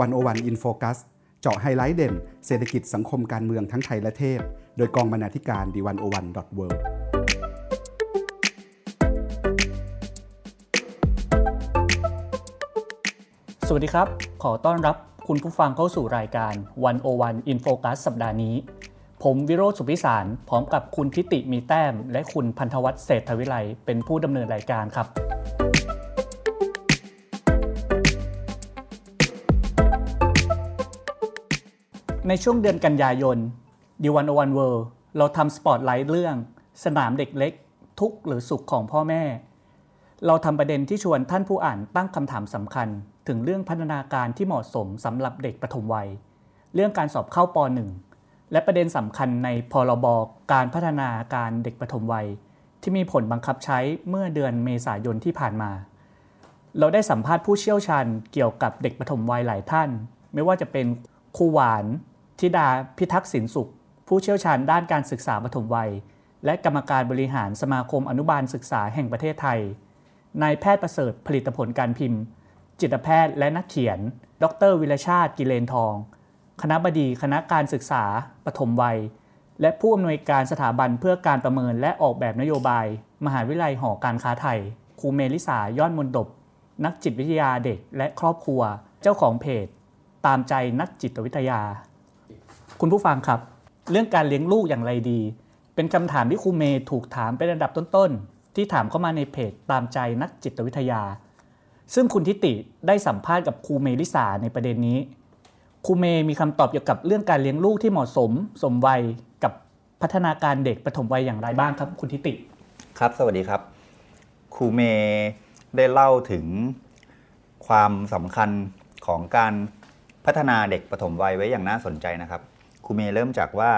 101 In Focus เจาะไฮไลท์เด่น เศรษฐกิจสังคมการเมืองทั้งไทยและเทศโดยกองบรรณาธิการ The101.world สวัสดีครับ ขอต้อนรับคุณผู้ฟังเข้าสู่รายการ 101 In Focus สัปดาห์นี้ ผมวิโรจน์ สุขพิศาล พร้อมกับคุณธิติมีแต้ม และคุณพันธวัฒน์เศรษฐวิไลเป็นผู้ดำเนินรายการครับ ในช่วงเดือนกันยายนดีวันอวันเวิร์เราทำสปอตไลท์เรื่อง สนามเด็กเล็ก ทุกข์หรือสุขของพ่อแม่ เราทำประเด็นที่ชวนท่านผู้อ่านตั้งคำถามสำคัญ ถึงเรื่องพัฒนาการที่เหมาะสมสำหรับเด็กปฐมวัย เรื่องการสอบเข้าป .1 และประเด็นสำคัญในพรบการพัฒนาการเด็กปฐมวัย ที่มีผลบังคับใช้เมื่อเดือนเมษายนที่ผ่านมา เราได้สัมภาษณ์ผู้เชี่ยวชาญเกี่ยวกับเด็กปฐมวัยหลายท่าน ไม่ว่าจะเป็นครูหวาน ธิดาพิทักษ์สินสุข ผู้เชี่ยวชาญด้านการศึกษาปฐมวัย และกรรมการบริหารสมาคมอนุบาลศึกษาแห่งประเทศไทยนายแพทย์ประเสริฐผลิตผลการพิมพ์ จิตแพทย์และนักเขียน ดร วิรชาติกิเลนทอง คณะบดีคณะการศึกษาปฐมวัย และผู้อำนวยการสถาบันเพื่อการประเมินและออกแบบนโยบาย มหาวิทยาลัยหอการค้าไทยครูเมลิสายอดมนดบ นักจิตวิทยาเด็กและครอบครัว เจ้าของเพจ ตามใจนักจิตวิทยา คุณผู้ฟังครับ เรื่องการเลี้ยงลูกอย่างไรดี เป็นคำถามที่ครูเมย์ถูกถามเป็นระดับต้นๆ ที่ถามเข้ามาในเพจตามใจนักจิตวิทยา ซึ่งคุณทิติได้สัมภาษณ์กับครูเมลิสาในประเด็นนี้ครูเมย์มีคำตอบเกี่ยวกับเรื่องการเลี้ยงลูกที่เหมาะสม สมวัยกับพัฒนาการเด็กปฐมวัยอย่างไรบ้างครับ คุณทิติ ครับ สวัสดีครับครูเมย์ได้เล่าถึงความสำคัญของการพัฒนาเด็กปฐมวัยไว้อย่างน่าสนใจนะครับ รูเมย์เริ่มจากว่า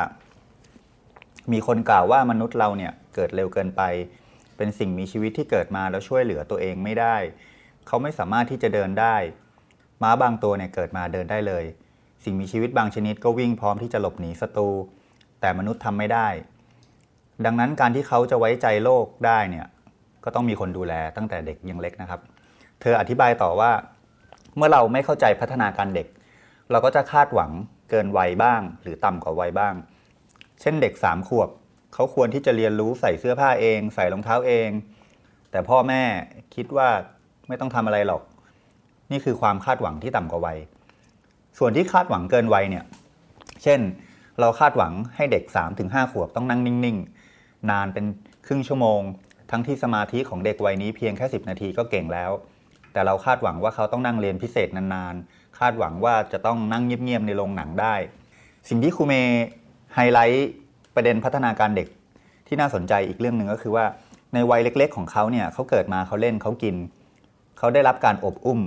มีคนกล่าวว่ามนุษย์เราเนี่ยเกิดเร็วเกินไป เป็นสิ่งมีชีวิตที่เกิดมาแล้วช่วยเหลือตัวเองไม่ได้ เขาไม่สามารถที่จะเดินได้ ม้าบางตัวเนี่ยเกิดมาเดินได้เลย สิ่งมีชีวิตบางชนิดก็วิ่งพร้อมที่จะหลบหนีศัตรูแต่มนุษย์ทำไม่ได้ ดังนั้นการที่เขาจะไว้ใจโลกได้เนี่ยก็ต้องมีคนดูแลตั้งแต่เด็กยังเล็กนะครับ เธออธิบายต่อว่า เมื่อเราไม่เข้าใจพัฒนาการเด็ก เราก็จะคาดหวัง เกินวัยบ้าง หรือต่ำกว่าวัยบ้าง เช่นเด็กสามขวบ เขาควรที่จะเรียนรู้ใส่เสื้อผ้าเอง ใส่รองเท้าเอง แต่พ่อแม่คิดว่าไม่ต้องทำอะไรหรอก นี่คือความคาดหวังที่ต่ำกว่าวัย ส่วนที่คาดหวังเกินวัยเนี่ย เช่น เราคาดหวังให้เด็ก 3-5 ขวบต้องนั่งนิ่งๆ นานเป็นครึ่งชั่วโมง ทั้งที่สมาธิของเด็กวัยนี้เพียงแค่ 10 นาทีก็เก่งแล้ว แต่เราคาดหวังว่าเขาต้องนั่งเรียนพิเศษนานๆ คาดหวังว่าจะต้องนั่งเงียบๆในโรงหนังได้ สิ่งที่ครูเมย์ไฮไลท์ประเด็นพัฒนาการเด็กที่น่าสนใจอีกเรื่องหนึ่งก็คือว่าในวัยเล็ก ๆ ของเขาเนี่ยเขาเกิดมาเขาเล่นเขากิน เขาได้รับการอบอุ้ม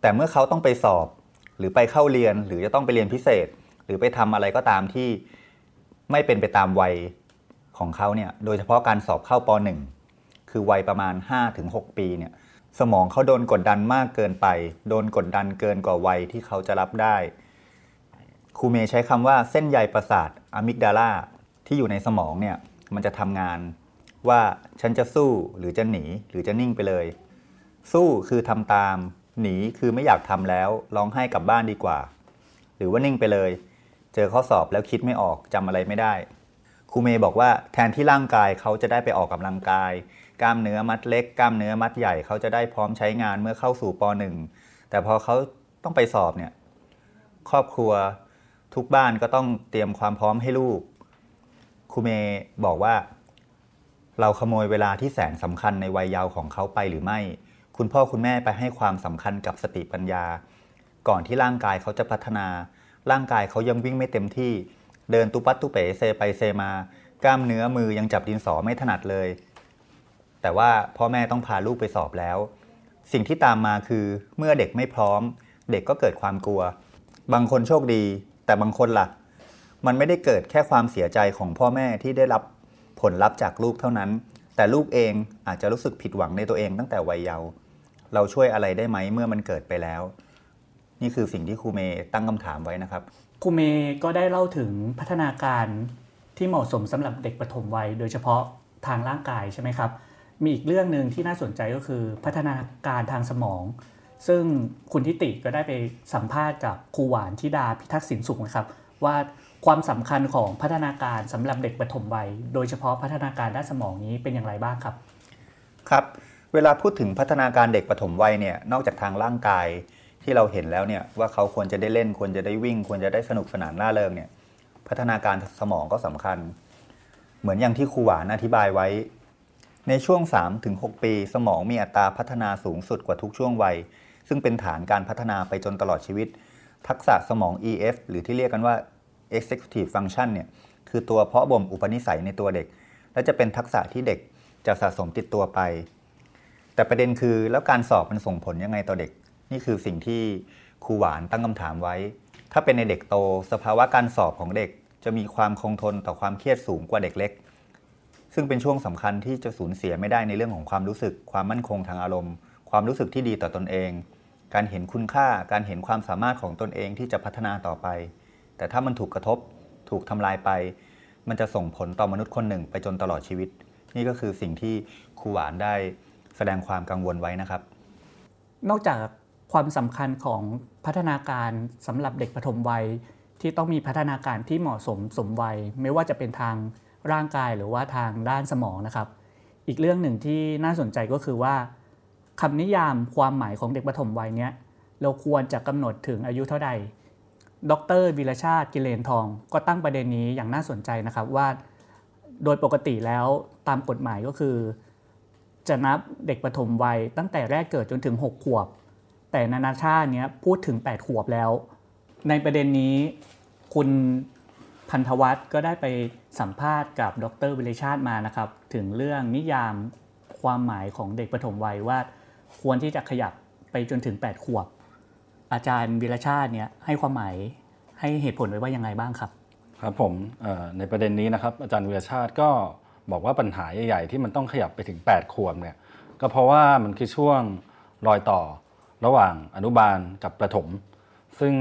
แต่เมื่อเขาต้องไปสอบ หรือไปเข้าเรียนหรือจะต้องไปเรียนพิเศษ หรือไปทำอะไรก็ตามที่ไม่เป็นไปตามวัยของเขาเนี่ยโดยเฉพาะการสอบเข้าป .1 คือวัยประมาณ 5-6 ปีเนี่ย สมองเขาโดนกดดันมากเกินไป โดนกดดันเกินกว่าวัยที่เขาจะรับได้ครูเมย์ใช้คำว่าเส้นใยประสาทอะมิกดาลาที่อยู่ในสมองเนี่ยมันจะทำงานว่าฉันจะสู้หรือจะหนีหรือจะนิ่งไปเลย สู้คือทำตาม หนีคือไม่อยากทำแล้วร้องไห้กลับบ้านดีกว่า หรือว่านิ่งไปเลย เจอข้อสอบแล้วคิดไม่ออกจำอะไรไม่ได้ครูเมย์บอกว่าแทนที่ร่างกายเขาจะได้ไปออกกำลังกาย กล้ามเนื้อมัดเล็ก กล้ามเนื้อมัดใหญ่เขาจะได้พร้อมใช้งานเมื่อเข้าสู่ป .1 แต่พอเขาต้องไปสอบเนี่ยครอบครัวทุกบ้านก็ต้องเตรียมความพร้อมให้ลูกครูเมย์บอกว่า เราขโมยเวลาที่แสนสำคัญในวัยเยาว์ของเขาไปหรือไม่ คุณพ่อคุณแม่ไปให้ความสำคัญกับสติปัญญา ก่อนที่ร่างกายเขาจะพัฒนา ร่างกายเขายังวิ่งไม่เต็มที่ เดินตุปัตตุเป๋เซไปเซมา กล้ามเนื้อมือยังจับดินสอไม่ถนัดเลย แต่ว่าพ่อแม่ต้องพาลูกไปสอบแล้ว สิ่งที่ตามมาคือเมื่อเด็กไม่พร้อม เด็กก็เกิดความกลัว บางคนโชคดี แต่บางคนละ่ะ มันไม่ได้เกิดแค่ความเสียใจของพ่อแม่ที่ได้รับผลลัพธ์จากลูกเท่านั้น แต่ลูกเองอาจจะรู้สึกผิดหวังในตัวเองตั้งแต่วัยเยาว์เราช่วยอะไรได้ไหมเมื่อมันเกิดไปแล้ว นี่คือสิ่งที่ครูเมย์ตั้งคำถามไว้นะครับครูเมย์ก็ได้เล่าถึงพัฒนาการที่เหมาะสมสำหรับเด็กปฐมวัย โดยเฉพาะทางร่างกายใช่ไหมครับ มีอีกเรื่องหนึ่งที่น่าสนใจก็คือพัฒนาการทางสมอง ซึ่งคุณทิติก็ได้ไปสัมภาษณ์กับครูหวานทิดาพิทักษ์สินสุขนะครับ ว่าความสำคัญของพัฒนาการสำหรับเด็กปฐมวัย โดยเฉพาะพัฒนาการด้านสมองนี้เป็นอย่างไรบ้างครับ ครับ เวลาพูดถึงพัฒนาการเด็กปฐมวัยเนี่ยนอกจากทางร่างกายที่เราเห็นแล้วเนี่ยว่าเขาควรจะได้เล่นควรจะได้วิ่ง ควรจะได้สนุกสนานร่าเริงเนี่ยพัฒนาการสมองก็สำคัญ เหมือนอย่างที่ครูหวานอธิบายไว้ ในช่วง 3-6 ปี สมองมีอัตราพัฒนาสูงสุดกว่าทุกช่วงวัย ซึ่งเป็นฐานการพัฒนาไปจนตลอดชีวิต ทักษะสมอง EF หรือที่เรียกกันว่า Executive Function เนี่ยคือตัวเพาะบ่มอุปนิสัยในตัวเด็ก และจะเป็นทักษะที่เด็กจะสะสมติดตัวไป แต่ประเด็นคือแล้วการสอบมันส่งผลยังไงต่อเด็ก นี่คือสิ่งที่ครูหวานตั้งคำถามไว้ ถ้าเป็นในเด็กโต สภาวะการสอบของเด็ก จะมีความคงทนต่อความเครียดสูงกว่าเด็กเล็ก ซึ่งเป็นช่วงสำคัญที่จะสูญเสียไม่ได้ในเรื่องของความรู้สึก ความมั่นคงทางอารมณ์ ความรู้สึกที่ดีต่อตนเอง การเห็นคุณค่า การเห็นความสามารถของตนเองที่จะพัฒนาต่อไป แต่ถ้ามันถูกกระทบ ถูกทำลายไป มันจะส่งผลต่อมนุษย์คนหนึ่งไปจนตลอดชีวิต นี่ก็คือสิ่งที่ครูหวานได้แสดงความกังวลไว้นะครับ นอกจากความสำคัญของพัฒนาการสำหรับเด็กปฐมวัยที่ต้องมีพัฒนาการที่เหมาะสมสมวัย ไม่ว่าจะเป็นทาง ร่างกายหรือว่าทางด้านสมองนะครับ อีกเรื่องหนึ่งที่น่าสนใจก็คือว่าคำนิยามความหมายของเด็กปฐมวัยเนี้ยเราควรจะกำหนดถึงอายุเท่าใด ดรวิรชาติกิเลนทอง ก็ตั้งประเด็นนี้อย่างน่าสนใจนะครับว่า โดยปกติแล้วตามกฎหมายก็คือ จะนับเด็กปฐมวัยตั้งแต่แรกเกิดจนถึง 6 ขวบ แต่นานาชาติเนี้ยพูดถึง 8 ขวบแล้ว ในประเด็นนี้คุณ พันธวัฒน์ก็ได้ไปสัมภาษณ์กับดรวิเลชาติมานะครับ ถึงเรื่องนิยามความหมายของเด็กปฐมวัยว่า ควรที่จะขยับไปจนถึง 8 ขวบ อาจารย์วิรชาติเนี่ยให้ความหมายให้เหตุผลไว้ว่ายังไงบ้างครับ ครับผมในประเด็นนี้นะครับ อาจารย์วิรชาติก็บอกว่าปัญหาใหญ่ๆ ที่มันต้องขยับไปถึง 8 ขวบเนี่ยก็เพราะว่ามันคือช่วงรอยต่อระหว่างอนุบาลกับประถม ซึ่ง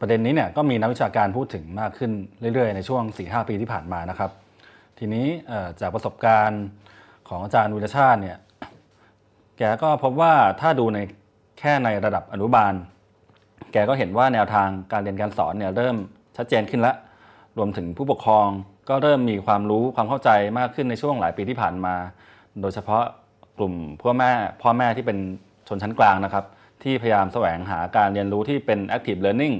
ประเด็นนี้เนี่ยก็มีนักวิชาการพูดถึงมากขึ้นเรื่อยๆ ในช่วง 4-5 ปีที่ผ่านมานะครับ ทีนี้จากประสบการณ์ของอาจารย์วิรชาติเนี่ยแกก็พบว่าถ้าดูในแค่ในระดับอนุบาล แกก็เห็นว่าแนวทางการเรียนการสอนเนี่ยเริ่มชัดเจนขึ้นแล้วรวมถึงผู้ปกครองก็เริ่มมีความรู้ความเข้าใจมากขึ้นในช่วงหลายปีที่ผ่านมา โดยเฉพาะกลุ่มพ่อแม่พ่อแม่ที่เป็นชนชั้นกลางนะครับ ที่พยายามแสวงหาการเรียนรู้ที่เป็น active learning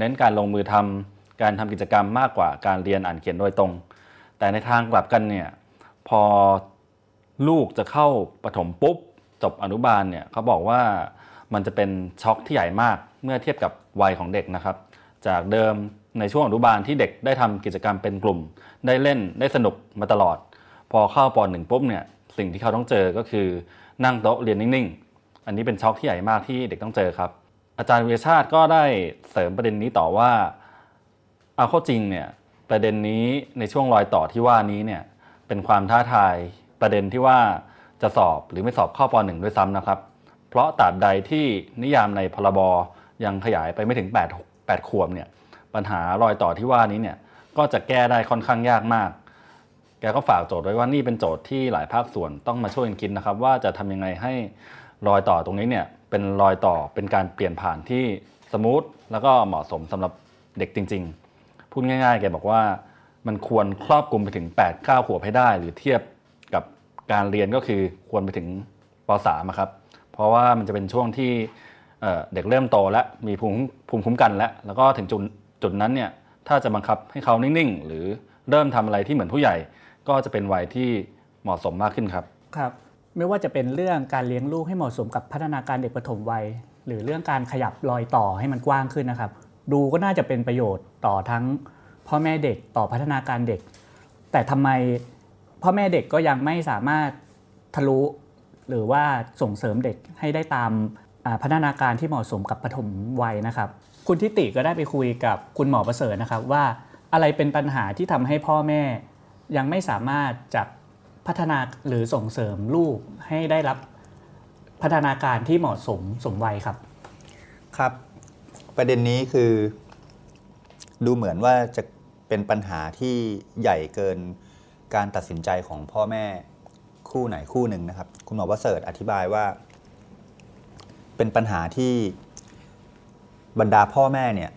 เน้นการลงมือทำการทำกิจกรรมมากกว่าการเรียนอ่านเขียนโดยตรง แต่ในทางกลับกันเนี่ยพอลูกจะเข้าประถมปุ๊บจบอนุบาลเนี่ยเขาบอกว่ามันจะเป็นช็อคที่ใหญ่มากเมื่อเทียบกับวัยของเด็กนะครับ จากเดิมในช่วงอนุบาลที่เด็กได้ทำกิจกรรมเป็นกลุ่ม ได้เล่นได้สนุกมาตลอด พอเข้าปหนึ่งปุ๊บเนี่ยสิ่งที่เขาต้องเจอก็คือนั่งโต๊ะเรียนนิ่งๆ อันนี้เป็นช็อคที่ใหญ่มากที่เด็กต้องเจอครับ อาจารย์วิชาติก็ได้เสริมประเด็นนี้ต่อว่า เอาเข้าจริงเนี่ยประเด็นนี้ในช่วงรอยต่อที่ว่านี้เนี่ยเป็นความท้าทายประเด็นที่ว่าจะสอบหรือไม่สอบข้าป .1 ด้วยซ้ำนะครับ เพราะตราบใดที่นิยามในพรบยังขยายไปไม่ถึง 8 8ขวบเนี่ยปัญหารอยต่อที่ว่านี้เนี่ยก็จะแก้ได้ค่อนข้างยากมาก แกก็ฝากโจทย์ไว้ว่านี่เป็นโจทย์ที่หลายภาคส่วนต้องมาช่วยกันคิดนะครับ ว่าจะทำยังไงให้รอยต่อตรงนี้เนี่ย เป็นรอยต่อเป็นการเปลี่ยนผ่านที่สมูทแล้วก็เหมาะสมสำหรับเด็กจริง ๆ พูดง่ายๆ แกบอกว่ามันควรครอบคลุมไปถึง 8 9 ขวบให้ได้ หรือเทียบกับการเรียนก็คือควรไปถึงป .3 อะครับ เพราะว่ามันจะเป็นช่วงที่เเด็กเริ่มโตและมีภูมิภูมิคุ้มกันแล้ว แล้วก็ถึงจุดจุดนั้นเนี่ยถ้าจะบังคับให้เขานิ่ง ๆ หรือเริ่มทำอะไรที่เหมือนผู้ใหญ่ ก็จะเป็นวัยที่เหมาะสมมากขึ้นครับ ครับ ไม่ว่าจะเป็นเรื่องการเลี้ยงลูกให้เหมาะสมกับพัฒนาการเด็กปฐมวัย หรือเรื่องการขยับรอยต่อให้มันกว้างขึ้นนะครับ ดูก็น่าจะเป็นประโยชน์ต่อทั้งพ่อแม่เด็กต่อพัฒนาการเด็ก แต่ทำไมพ่อแม่เด็กก็ยังไม่สามารถทะลุหรือว่าส่งเสริมเด็กให้ได้ตามพัฒนาการที่เหมาะสมกับปฐมวัยนะครับ คุณทิติก็ได้ไปคุยกับคุณหมอประเสริฐนะครับว่าอะไรเป็นปัญหาที่ทำให้พ่อแม่ยังไม่สามารถจะ พัฒนาหรือส่งเสริมลูกให้ได้รับพัฒนาการที่เหมาะสมสมวัยครับ ครับ ประเด็นนี้คือ ดูเหมือนว่าจะเป็นปัญหาที่ใหญ่เกินการตัดสินใจของพ่อแม่คู่ไหนคู่หนึ่งนะครับ คุณหมอประเสริฐอธิบายว่า เป็นปัญหาที่บรรดาพ่อแม่เนี่ย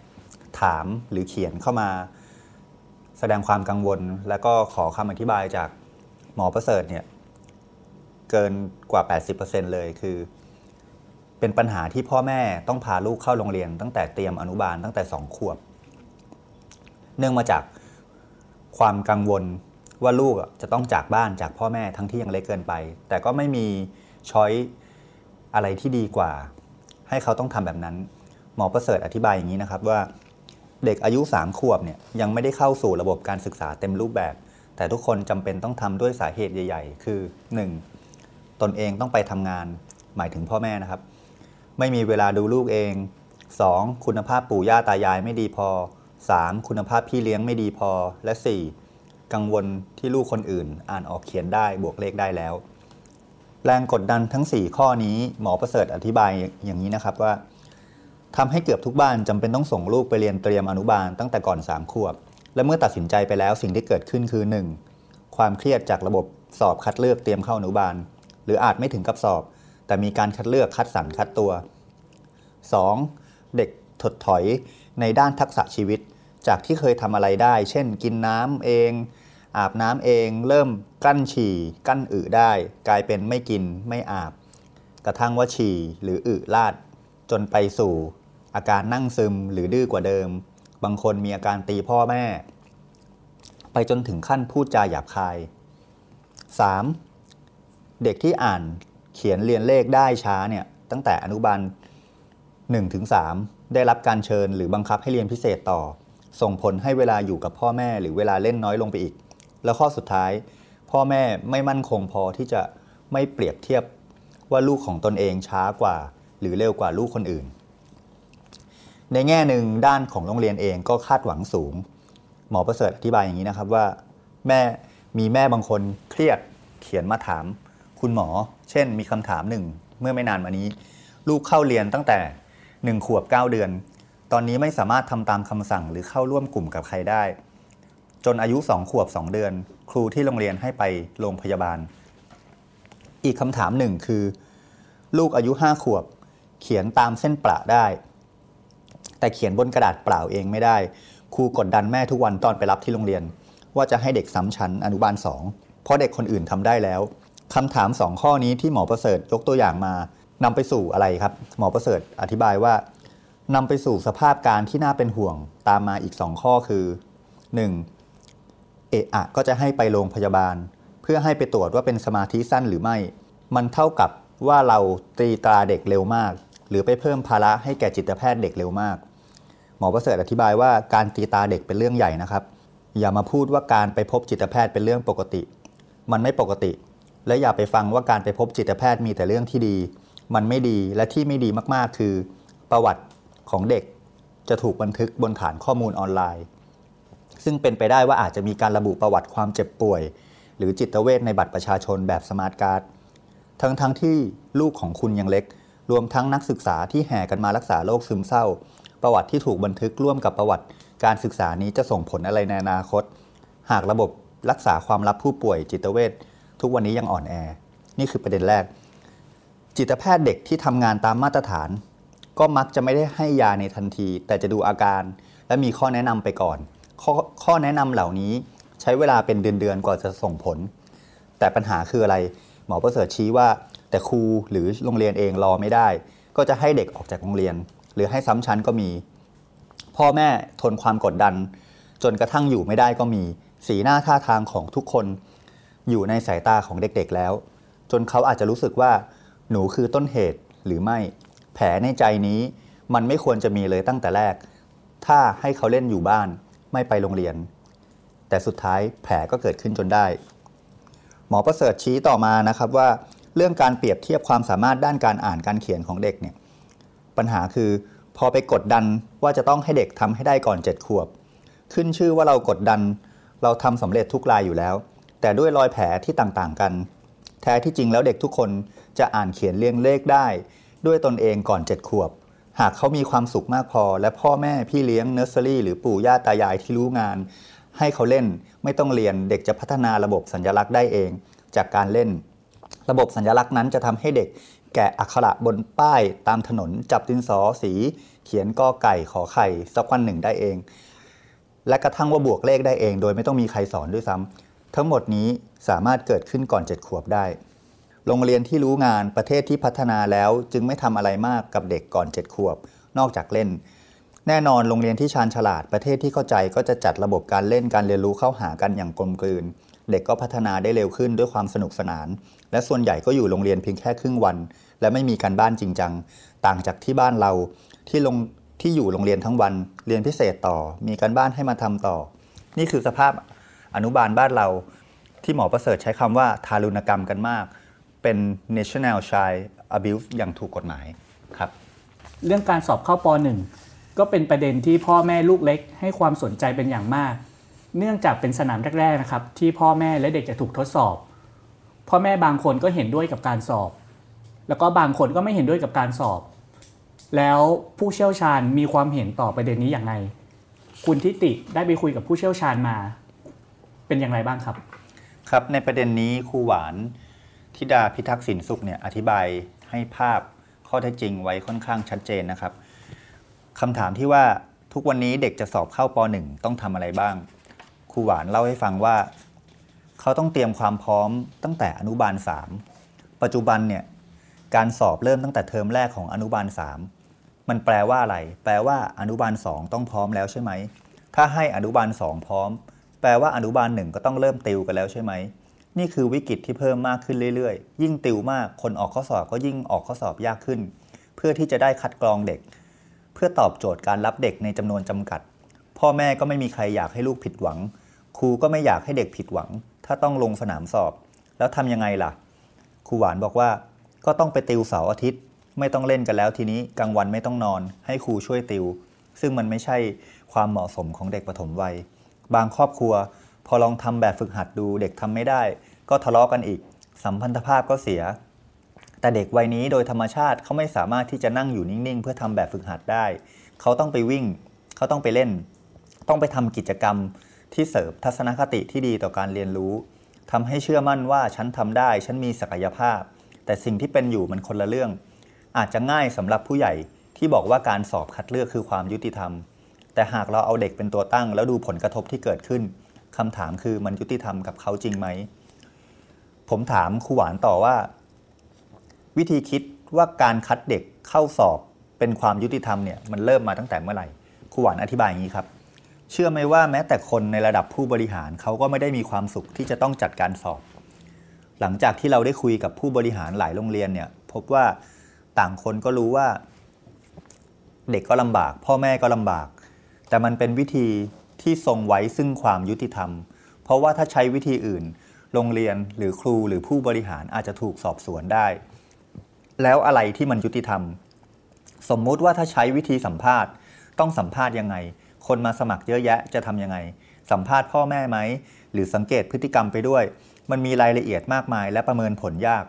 ถามหรือเขียนเข้ามาแสดงความกังวล แล้วก็ขอคำอธิบายจาก หมอประเสริฐเนี่ยเกินกว่า 80%เลยคือ เป็นปัญหาที่พ่อแม่ต้องพาลูกเข้าโรงเรียน ตั้งแต่เตรียมอนุบาลตั้งแต่สองขวบ เนื่องมาจากความกังวลว่าลูกจะต้องจากบ้านจากพ่อแม่ทั้งที่ยังเล็กเกินไป แต่ก็ไม่มีช้อยอะไรที่ดีกว่า ให้เขาต้องทำแบบนั้น หมอประเสริฐอธิบายอย่างนี้นะครับว่า เด็กอายุ 3 ขวบเนี่ยยังไม่ได้เข้าสู่ระบบการศึกษาเต็มรูปแบบ แต่ทุกคนจำเป็นต้องทำด้วยสาเหตุใหญ่ ๆ คือ 1. ตนเองต้องไปทำงาน หมายถึงพ่อแม่นะครับ ไม่มีเวลาดูลูกเอง 2. คุณภาพปู่ย่าตายายไม่ดีพอ 3. คุณภาพพี่เลี้ยงไม่ดีพอ และ 4. กังวลที่ลูกคนอื่น อ่านออกเขียนได้บวกเลขได้แล้ว แรงกดดันทั้ง 4 ข้อนี้หมอประเสริฐอธิบายอย่างนี้นะครับว่าทำให้เกือบทุกบ้านจำเป็นต้องส่งลูกไปเรียนเตรียมอนุบาลตั้งแต่ก่อน3ขวบ และเมื่อตัดสินใจไปแล้วสิ่งที่เกิดขึ้นคือ 1. ความเครียดจากระบบสอบคัดเลือกเตรียมเข้าอนุบาล หรืออาจไม่ถึงกับสอบ แต่มีการคัดเลือกคัดสรรคัดตัว 2. เด็กถดถอยในด้านทักษะชีวิต จากที่เคยทำอะไรได้ เช่น กินน้ำเอง อาบน้ำเอง เริ่มกั้นฉี่ กั้นอึได้ กลายเป็นไม่กินไม่อาบ กระทั่งว่าฉี่หรืออึลาด จนไปสู่ อาการนั่งซึมหรือดื้อกว่าเดิม บางคนมีอาการตีพ่อแม่ ไปจนถึงขั้นพูดจาหยาบคาย 3. เด็กที่อ่านเขียนเรียนเลขได้ช้าเนี่ยตั้งแต่อนุบาล1ถึง3ได้รับการเชิญหรือบังคับให้เรียนพิเศษต่อ ส่งผลให้เวลาอยู่กับพ่อแม่หรือเวลาเล่นน้อยลงไปอีก แล้วข้อสุดท้าย พ่อแม่ไม่มั่นคงพอที่จะไม่เปรียบเทียบว่าลูกของตนเองช้ากว่า หรือเร็วกว่าลูกคนอื่น ในแง่หนึ่งด้านของโรงเรียนเองก็คาดหวังสูง หมอประเสริฐอธิบายอย่างนี้นะครับว่าแม่มีแม่บางคนเครียดเขียนมาถาม คุณหมอ เช่น มีคำถามหนึ่งเมื่อไม่นานมานี้ ลูกเข้าเรียนตั้งแต่หนึ่งขวบ 9 เดือน ตอนนี้ไม่สามารถทำตามคำสั่งหรือเข้าร่วมกลุ่มกับใครได้ จนอายุ 2 ขวบ 2 เดือน ครูที่โรงเรียนให้ไปโรงพยาบาล อีกคำถามหนึ่งคือ ลูกอายุ 5 ขวบ เขียนตามเส้นประได้ แต่เขียนบนกระดาษเปล่าเองไม่ได้ ครูกดดันแม่ทุกวันตอนไปรับที่โรงเรียน ว่าจะให้เด็กซ้ำชั้นอนุบาล 2 เพราะเด็กคนอื่นทำได้แล้วคำถาม 2 ข้อนี้ที่หมอประเสริฐยกตัวอย่างมานำไปสู่อะไรครับ หมอประเสริฐอธิบายว่านำไปสู่สภาพการที่น่าเป็นห่วงตามมาอีก 2 ข้อคือ 1. เอะอะก็จะให้ไปโรงพยาบาล เพื่อให้ไปตรวจว่าเป็นสมาธิสั้นหรือไม่ มันเท่ากับว่าเราตีตราเด็กเร็วมาก หรือไปเพิ่มภาระให้แก่จิตแพทย์เด็กเร็วมาก มอประเสริฐอธิบายว่าการตีตาเด็กเป็นเรื่องใหญ่นะครับ อย่ามาพูดว่าการไปพบจิตแพทย์เป็นเรื่องปกติ มันไม่ปกติ และอย่าไปฟังว่าการไปพบจิตแพทย์มีแต่เรื่องที่ดี มันไม่ดีและที่ไม่ดีมากๆ คือ ประวัติของเด็กจะถูกบันทึกบนฐานข้อมูลออนไลน์ ซึ่งเป็นไปได้ว่าอาจจะมีการระบุประวัติความเจ็บป่วย หรือจิตเวชในบัตรประชาชนแบบสมาร์ทการ์ดทั้งๆที่ลูกของคุณยังเล็ก รวมทั้งนักศึกษาที่แห่กันมารักษาโรคซึมเศร้า ประวัติที่ถูกบันทึกร่วมกับประวัติการศึกษานี้จะส่งผลอะไรในอนาคต หากระบบรักษาความลับผู้ป่วยจิตเวชทุกวันนี้ยังอ่อนแอ นี่คือประเด็นแรก จิตแพทย์เด็กที่ทำงานตามมาตรฐาน ก็มักจะไม่ได้ให้ยาในทันที แต่จะดูอาการ และมีข้อแนะนำไปก่อนข้อข้อแนะนำเหล่านี้ใช้เวลาเป็นเดือนๆกว่าจะส่งผล แต่ปัญหาคืออะไร หมอประเสริฐชี้ว่า แต่ครูหรือโรงเรียนเองรอไม่ได้ ก็จะให้เด็กออกจากโรงเรียน หรือให้ซ้ำชั้นก็มี พ่อแม่ทนความกดดัน จนกระทั่งอยู่ไม่ได้ก็มี สีหน้าท่าทางของทุกคน อยู่ในสายตาของเด็กๆแล้ว จนเขาอาจจะรู้สึกว่า หนูคือต้นเหตุหรือไม่ แผลในใจนี้ มันไม่ควรจะมีเลยตั้งแต่แรก ถ้าให้เขาเล่นอยู่บ้านไม่ไปโรงเรียน แต่สุดท้ายแผลก็เกิดขึ้นจนได้ หมอประเสริฐชี้ต่อมานะครับว่าเรื่องการเปรียบเทียบความสามารถด้านการอ่านการเขียนของเด็กเนี่ย ปัญหาคือ พอไปกดดันว่าจะต้องให้เด็กทำให้ได้ก่อน 7 ขวบ ขึ้นชื่อว่าเรากดดัน เราทำสำเร็จทุกรายอยู่แล้ว แต่ด้วยรอยแผลที่ต่างๆกัน แท้ที่จริงแล้วเด็กทุกคนจะอ่านเขียนเรียงเลขได้ ด้วยตนเองก่อน 7 ขวบ หากเขามีความสุขมากพอ และพ่อแม่พี่เลี้ยงเนอร์เซอรี่หรือปู่ย่าตายายที่รู้งาน ให้เขาเล่นไม่ต้องเรียนเด็กจะพัฒนาระบบสัญลักษณ์ได้เอง จากการเล่น ระบบสัญลักษณ์นั้นจะทำให้เด็ก แกะอักขระบนป้ายตามถนนจับดินสอสี เขียนกอไก่ขอไข่สักวันหนึ่งได้เอง และกระทั่งว่าบวกเลขได้เอง โดยไม่ต้องมีใครสอนด้วยซ้ำทั้งหมดนี้สามารถเกิดขึ้นก่อน7ขวบได้ โรงเรียนที่รู้งานประเทศที่พัฒนาแล้วจึงไม่ทำอะไรมากกับเด็กก่อน7ขวบ นอกจากเล่น แน่นอนโรงเรียนที่ชาญฉลาดประเทศที่เข้าใจก็จะจัดระบบการเล่นการเรียนรู้เข้าหากันอย่างกลมกลืนเด็กก็พัฒนาได้เร็วขึ้นด้วยความสนุกสนาน และส่วนใหญ่ก็อยู่โรงเรียนเพียงแค่ครึ่งวัน และไม่มีการบ้านจริงจัง ต่างจากที่บ้านเราที่ลงที่อยู่โรงเรียนทั้งวันเรียนพิเศษต่อ มีการบ้านให้มาทำต่อ นี่คือสภาพอนุบาลบ้านเราที่หมอประเสริฐใช้คำว่าทารุณกรรมกันมาก เป็น national child abuse อย่างถูกกฎหมายครับ เรื่องการสอบเข้าป .1 ก็เป็นประเด็นที่พ่อแม่ลูกเล็ก ให้ความสนใจเป็นอย่างมาก เนื่องจากเป็นสนามแรกๆนะครับ ที่พ่อแม่และเด็กจะถูกทดสอบ พ่อแม่บางคนก็เห็นด้วยกับการสอบ แล้วก็บางคนก็ไม่เห็นด้วยกับการสอบ แล้วผู้เชี่ยวชาญมีความเห็นต่อประเด็นนี้อย่างไรคุณทิติได้ไปคุยกับผู้เชี่ยวชาญมา เป็นอย่างไรบ้างครับ ครับในประเด็นนี้ครูหวานธิดาพิทักษ์สินสุขเนี่ยอธิบายให้ภาพข้อเท็จจริงไว้ค่อนข้างชัดเจนนะครับคำถามที่ว่าทุกวันนี้เด็กจะสอบเข้าป .1 ต้องทำอะไรบ้างครูหวานเล่าให้ฟังว่า เขาต้องเตรียมความพร้อมตั้งแต่อนุบาล 3 ปัจจุบันเนี่ย การสอบเริ่มตั้งแต่เทอมแรกของอนุบาล 3 มันแปลว่าอะไร แปลว่าอนุบาล 2 ต้องพร้อมแล้วใช่ไหม ถ้าให้อนุบาล 2 พร้อม แปลว่าอนุบาล 1 ก็ต้องเริ่มติวกันแล้วใช่ไหม นี่คือวิกฤตที่เพิ่มมากขึ้นเรื่อยๆ ยิ่งติวมาก คนออกข้อสอบก็ยิ่งออกข้อสอบยากขึ้น เพื่อที่จะได้คัดกรองเด็ก เพื่อตอบโจทย์การรับเด็กในจำนวนจำกัด พ่อแม่ก็ไม่มีใครอยากให้ลูกผิดหวัง ครูก็ไม่อยากให้เด็กผิดหวัง ถ้าต้องลงสนามสอบ แล้วทำยังไงล่ะ ครูหวานบอกว่า ก็ต้องไปติวเสาร์อาทิตย์ ไม่ต้องเล่นกันแล้วทีนี้กลางวันไม่ต้องนอน ให้ครูช่วยติว ซึ่งมันไม่ใช่ความเหมาะสมของเด็กปฐมวัย บางครอบครัว พอลองทำแบบฝึกหัดดูเด็กทำไม่ได้ ก็ทะเลาะกันอีก สัมพันธภาพก็เสีย แต่เด็กวัยนี้โดยธรรมชาติเขาไม่สามารถที่จะนั่งอยู่นิ่งๆ เพื่อทำแบบฝึกหัดได้ เขาต้องไปวิ่ง เขาต้องไปเล่น ต้องไปทำกิจกรรมที่เสริมทัศนคติที่ดีต่อการเรียนรู้ทำให้เชื่อมั่นว่าฉันทำได้ ฉันมีศักยภาพ แต่สิ่งที่เป็นอยู่มันคนละเรื่อง อาจจะง่ายสำหรับผู้ใหญ่ที่บอกว่าการสอบคัดเลือกคือความยุติธรรม แต่หากเราเอาเด็กเป็นตัวตั้ง แล้วดูผลกระทบที่เกิดขึ้นคำถามคือมันยุติธรรมกับเขาจริงไหม ผมถามครูหวานต่อว่า วิธีคิดว่าการคัดเด็กเข้าสอบเป็นความยุติธรรมเนี่ยมันเริ่มมาตั้งแต่เมื่อไหร่ครูหวานอธิบายอย่างนี้ครับ เชื่อไหมว่าแม้แต่คนในระดับผู้บริหารเขาก็ไม่ได้มีความสุขที่จะต้องจัดการสอบ หลังจากที่เราได้คุยกับผู้บริหารหลายโรงเรียนเนี่ย พบว่าต่างคนก็รู้ว่า เด็กก็ลำบาก พ่อแม่ก็ลำบาก แต่มันเป็นวิธีที่ทรงไว้ซึ่งความยุติธรรม เพราะว่าถ้าใช้วิธีอื่น โรงเรียนหรือครูหรือผู้บริหารอาจจะถูกสอบสวนได้ แล้วอะไรที่มันยุติธรรม สมมุติว่าถ้าใช้วิธีสัมภาษณ์ ต้องสัมภาษณ์ยังไง คนมาสมัครเยอะแยะจะทำยังไง สัมภาษณ์พ่อแม่ไหมหรือสังเกตพฤติกรรมไปด้วย มันมีรายละเอียดมากมายและประเมินผลยาก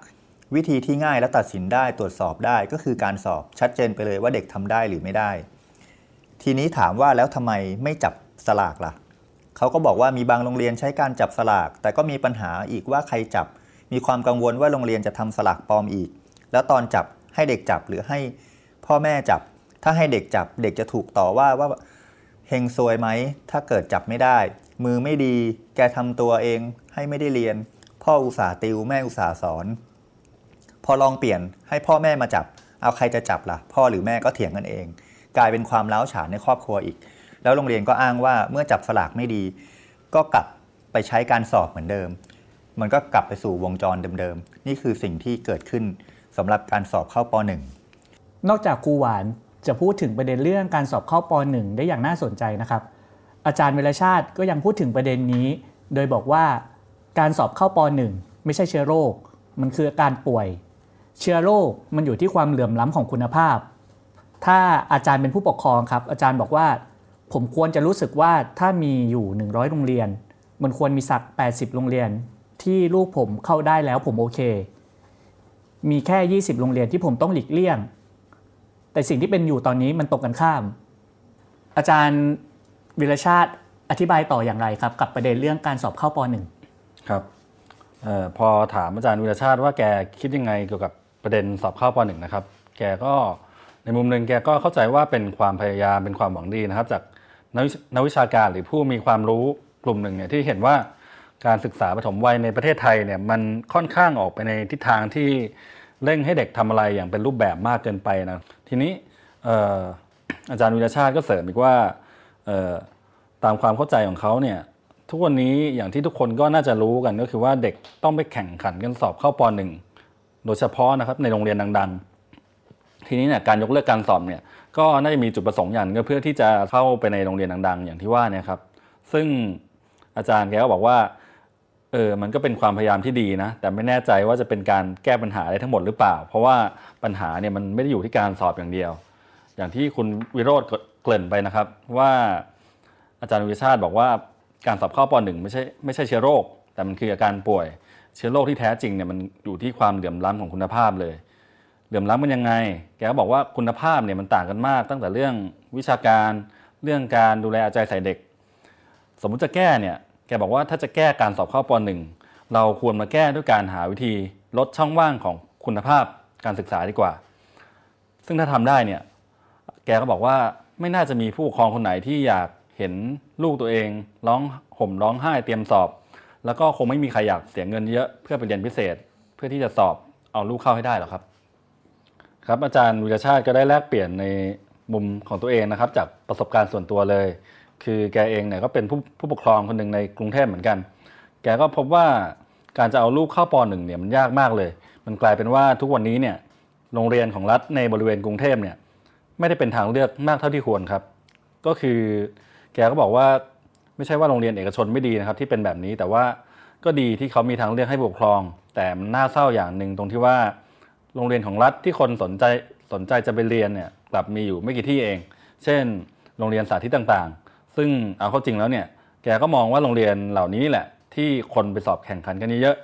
วิธีที่ง่ายและตัดสินได้ตรวจสอบได้ก็คือการสอบชัดเจนไปเลยว่าเด็กทำได้หรือไม่ได้ ทีนี้ถามว่าแล้วทำไมไม่จับสลากล่ะเขาก็บอกว่ามีบางโรงเรียนใช้การจับสลาก แต่ก็มีปัญหาอีกว่าใครจับ มีความกังวลว่าโรงเรียนจะทำสลากปลอมอีก แล้วตอนจับให้เด็กจับหรือให้พ่อแม่จับ ถ้าให้เด็กจับเด็กจะถูกต่อว่าว่าเฮงซวยไหมถ้าเกิดจับไม่ได้ มือไม่ดี แกทำตัวเอง ให้ไม่ได้เรียน พ่ออุตส่าห์ติวแม่อุตส่าห์สอน พอลองเปลี่ยนให้พ่อแม่มาจับ เอาใครจะจับล่ะ พ่อหรือแม่ก็เถียงกันเอง กลายเป็นความล้าวฉานในครอบครัวอีก แล้วโรงเรียนก็อ้างว่าเมื่อจับสลากไม่ดี ก็กลับไปใช้การสอบเหมือนเดิม มันก็กลับไปสู่วงจรเดิมๆนี่คือสิ่งที่เกิดขึ้นสำหรับการสอบเข้าป .1 นอกจากครูหวานจะพูดถึงประเด็นเรื่องการสอบเข้าป .1 ได้อย่างน่าสนใจนะครับ อาจารย์เวลชาติก็ยังพูดถึงประเด็นนี้ โดยบอกว่า การสอบเข้าป .1 ไม่ใช่เชื้อโรค มันคืออาการป่วย เชื้อโรคมันอยู่ที่ความเหลื่อมล้ำของคุณภาพ ถ้าอาจารย์เป็นผู้ปกครองครับ อาจารย์บอกว่า ผมควรจะรู้สึกว่าถ้ามีอยู่ 100 โรงเรียน มันควรมีสัก 80 โรงเรียน ที่ลูกผมเข้าได้แล้วผมโอเค มีแค่ 20 โรงเรียนที่ผมต้องหลีกเลี่ยง แต่สิ่งที่เป็นอยู่ตอนนี้มันตรงกันข้าม อาจารย์วิรชาติอธิบายต่ออย่างไรครับ กับประเด็นเรื่องการสอบเข้าป .1 ครับออพอถามอาจารย์วิรชาติว่าแกคิดยังไงเกี่ยวกับประเด็นสอบเข้าปหนึ่งนะครับ แกก็ในมุมหนึ่งแกก็เข้าใจว่าเป็นความพยายามเป็นความหวังดีนะครับ จากนักวิชาการหรือผู้มีความรู้กลุ่มหนึ่งเนี่ยที่เห็นว่าการศึกษาปฐมวัยในประเทศไทยเนี่ยมันค่อนข้างออกไปในทิศทางที่เร่งให้เด็กทำอะไรอย่างเป็นรูปแบบมากเกินไปนะทีนี้อาจารย์วิรชาติก็เสริมอีกว่าตามความเข้าใจของเขาเนี่ย ทุกวันนี้อย่างที่ทุกคนก็น่าจะรู้กันก็คือว่าเด็กต้องไปแข่งขันกันสอบเข้าป .1 โดยเฉพาะนะครับในโรงเรียนดัง ๆ ทีนี้เนี่ยการยกเลิกการสอบเนี่ยก็น่าจะมีจุดประสงค์อย่างก็เพื่อที่จะเข้าไปในโรงเรียนดัง ๆ อย่างที่ว่าเนี่ยครับ ซึ่งอาจารย์แกก็บอกว่าเออมันก็เป็นความพยายามที่ดีนะ แต่ไม่แน่ใจว่าจะเป็นการแก้ปัญหาได้ทั้งหมดหรือเปล่า เพราะว่าปัญหาเนี่ยมันไม่ได้อยู่ที่การสอบอย่างเดียว อย่างที่คุณวิโรธเกริ่นไปนะครับ ว่าอาจารย์วิชาติบอกว่า การสอบเข้าป .1 ไม่ใช่ไม่ใช่เชื้อโรค แต่มันคืออาการป่วย เชื้อโรคที่แท้จริงเนี่ยมันอยู่ที่ความเหลื่อมล้ำของคุณภาพเลย เหลื่อมล้ำมันยังไง แกก็บอกว่าคุณภาพเนี่ยมันต่างกันมาก ตั้งแต่เรื่องวิชาการเรื่องการดูแลเอาใจใส่เด็ก สมมุติจะแก้เนี่ยแกบอกว่าถ้าจะแก้การสอบเข้าป .1 เราควรมาแก้ด้วยการหาวิธีลดช่องว่างของคุณภาพการศึกษาดีกว่า ซึ่งถ้าทำได้เนี่ยแกก็บอกว่าไม่น่าจะมีผู้ปกครองคนไหนที่อยาก เห็นลูกตัวเองร้องห่มร้องไห้เตรียมสอบ แล้วก็คงไม่มีใครอยากเสียเงินเยอะเพื่อไปเรียนพิเศษ เพื่อที่จะสอบเอาลูกเข้าให้ได้หรอกครับ ครับอาจารย์วิรชาติก็ได้แลกเปลี่ยนในมุมของตัวเองนะครับ จากประสบการณ์ส่วนตัวเลย คือแกเองเนี่ยก็เป็นผู้ผู้ปกครองคนหนึ่งในกรุงเทพเหมือนกัน แกก็พบว่าการจะเอาลูกเข้าป .1 เนี่ยมันยากมากเลย มันกลายเป็นว่าทุกวันนี้เนี่ยโรงเรียนของรัฐในบริเวณกรุงเทพเนี่ยไม่ได้เป็นทางเลือกมากเท่าที่ควรครับ ก็คือ แกก็บอกว่าไม่ใช่ว่าโรงเรียนเอกชนไม่ดีนะครับ ที่เป็นแบบนี้แต่ว่าก็ดีที่เขามีทางเลือกให้ปกครอง แต่มันน่าเศร้าอย่างหนึ่งตรงที่ว่าโรงเรียนของรัฐที่คนสนใจสนใจจะไปเรียนเนี่ยกลับมีอยู่ไม่กี่ที่เอง เช่น โรงเรียนสาธิตต่างๆ ซึ่งเอาเข้าจริงแล้วเนี่ยแกก็มองว่าโรงเรียนเหล่านี้แหละ ที่คนไปสอบแข่งขันกันเยอะ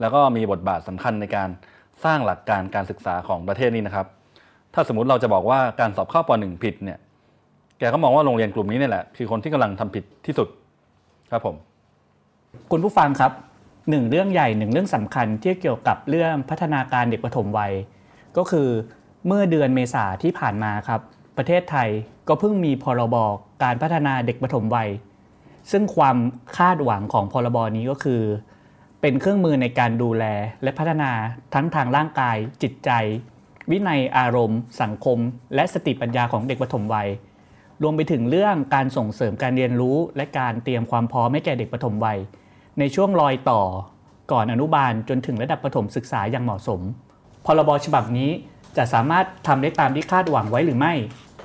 แล้วก็มีบทบาทสำคัญในการสร้างหลักการการศึกษาของประเทศนี้นะครับ ถ้าสมมติเราจะบอกว่าการสอบเข้าป .1 ผิดเนี่ย แกก็มองว่าโรงเรียนกลุ่มนี้นี่แหละ คือคนที่กำลังทำผิดที่สุดครับผม คุณผู้ฟังครับหนึ่งเรื่องใหญ่หนึ่งเรื่องสำคัญที่เกี่ยวกับเรื่องพัฒนาการเด็กปฐมวัย ก็คือเมื่อเดือนเมษาที่ผ่านมาครับ ประเทศไทยก็เพิ่งมีพรบการพัฒนาเด็กปฐมวัย ซึ่งความคาดหวังของพรบนี้ก็คือ เป็นเครื่องมือในการดูแลและพัฒนาทั้งทางร่างกาย จิตใจ วินัยอารมณ์ สังคม และสติปัญญาของเด็กปฐมวัย รวมไปถึงเรื่องการส่งเสริมการเรียนรู้และการเตรียมความพร้อมให้แก่เด็กปฐมวัย ในช่วงรอยต่อก่อนอนุบาลจนถึงระดับปฐมศึกษาอย่างเหมาะสม พรบฉบับนี้จะสามารถทำได้ตามที่คาดหวังไว้หรือไม่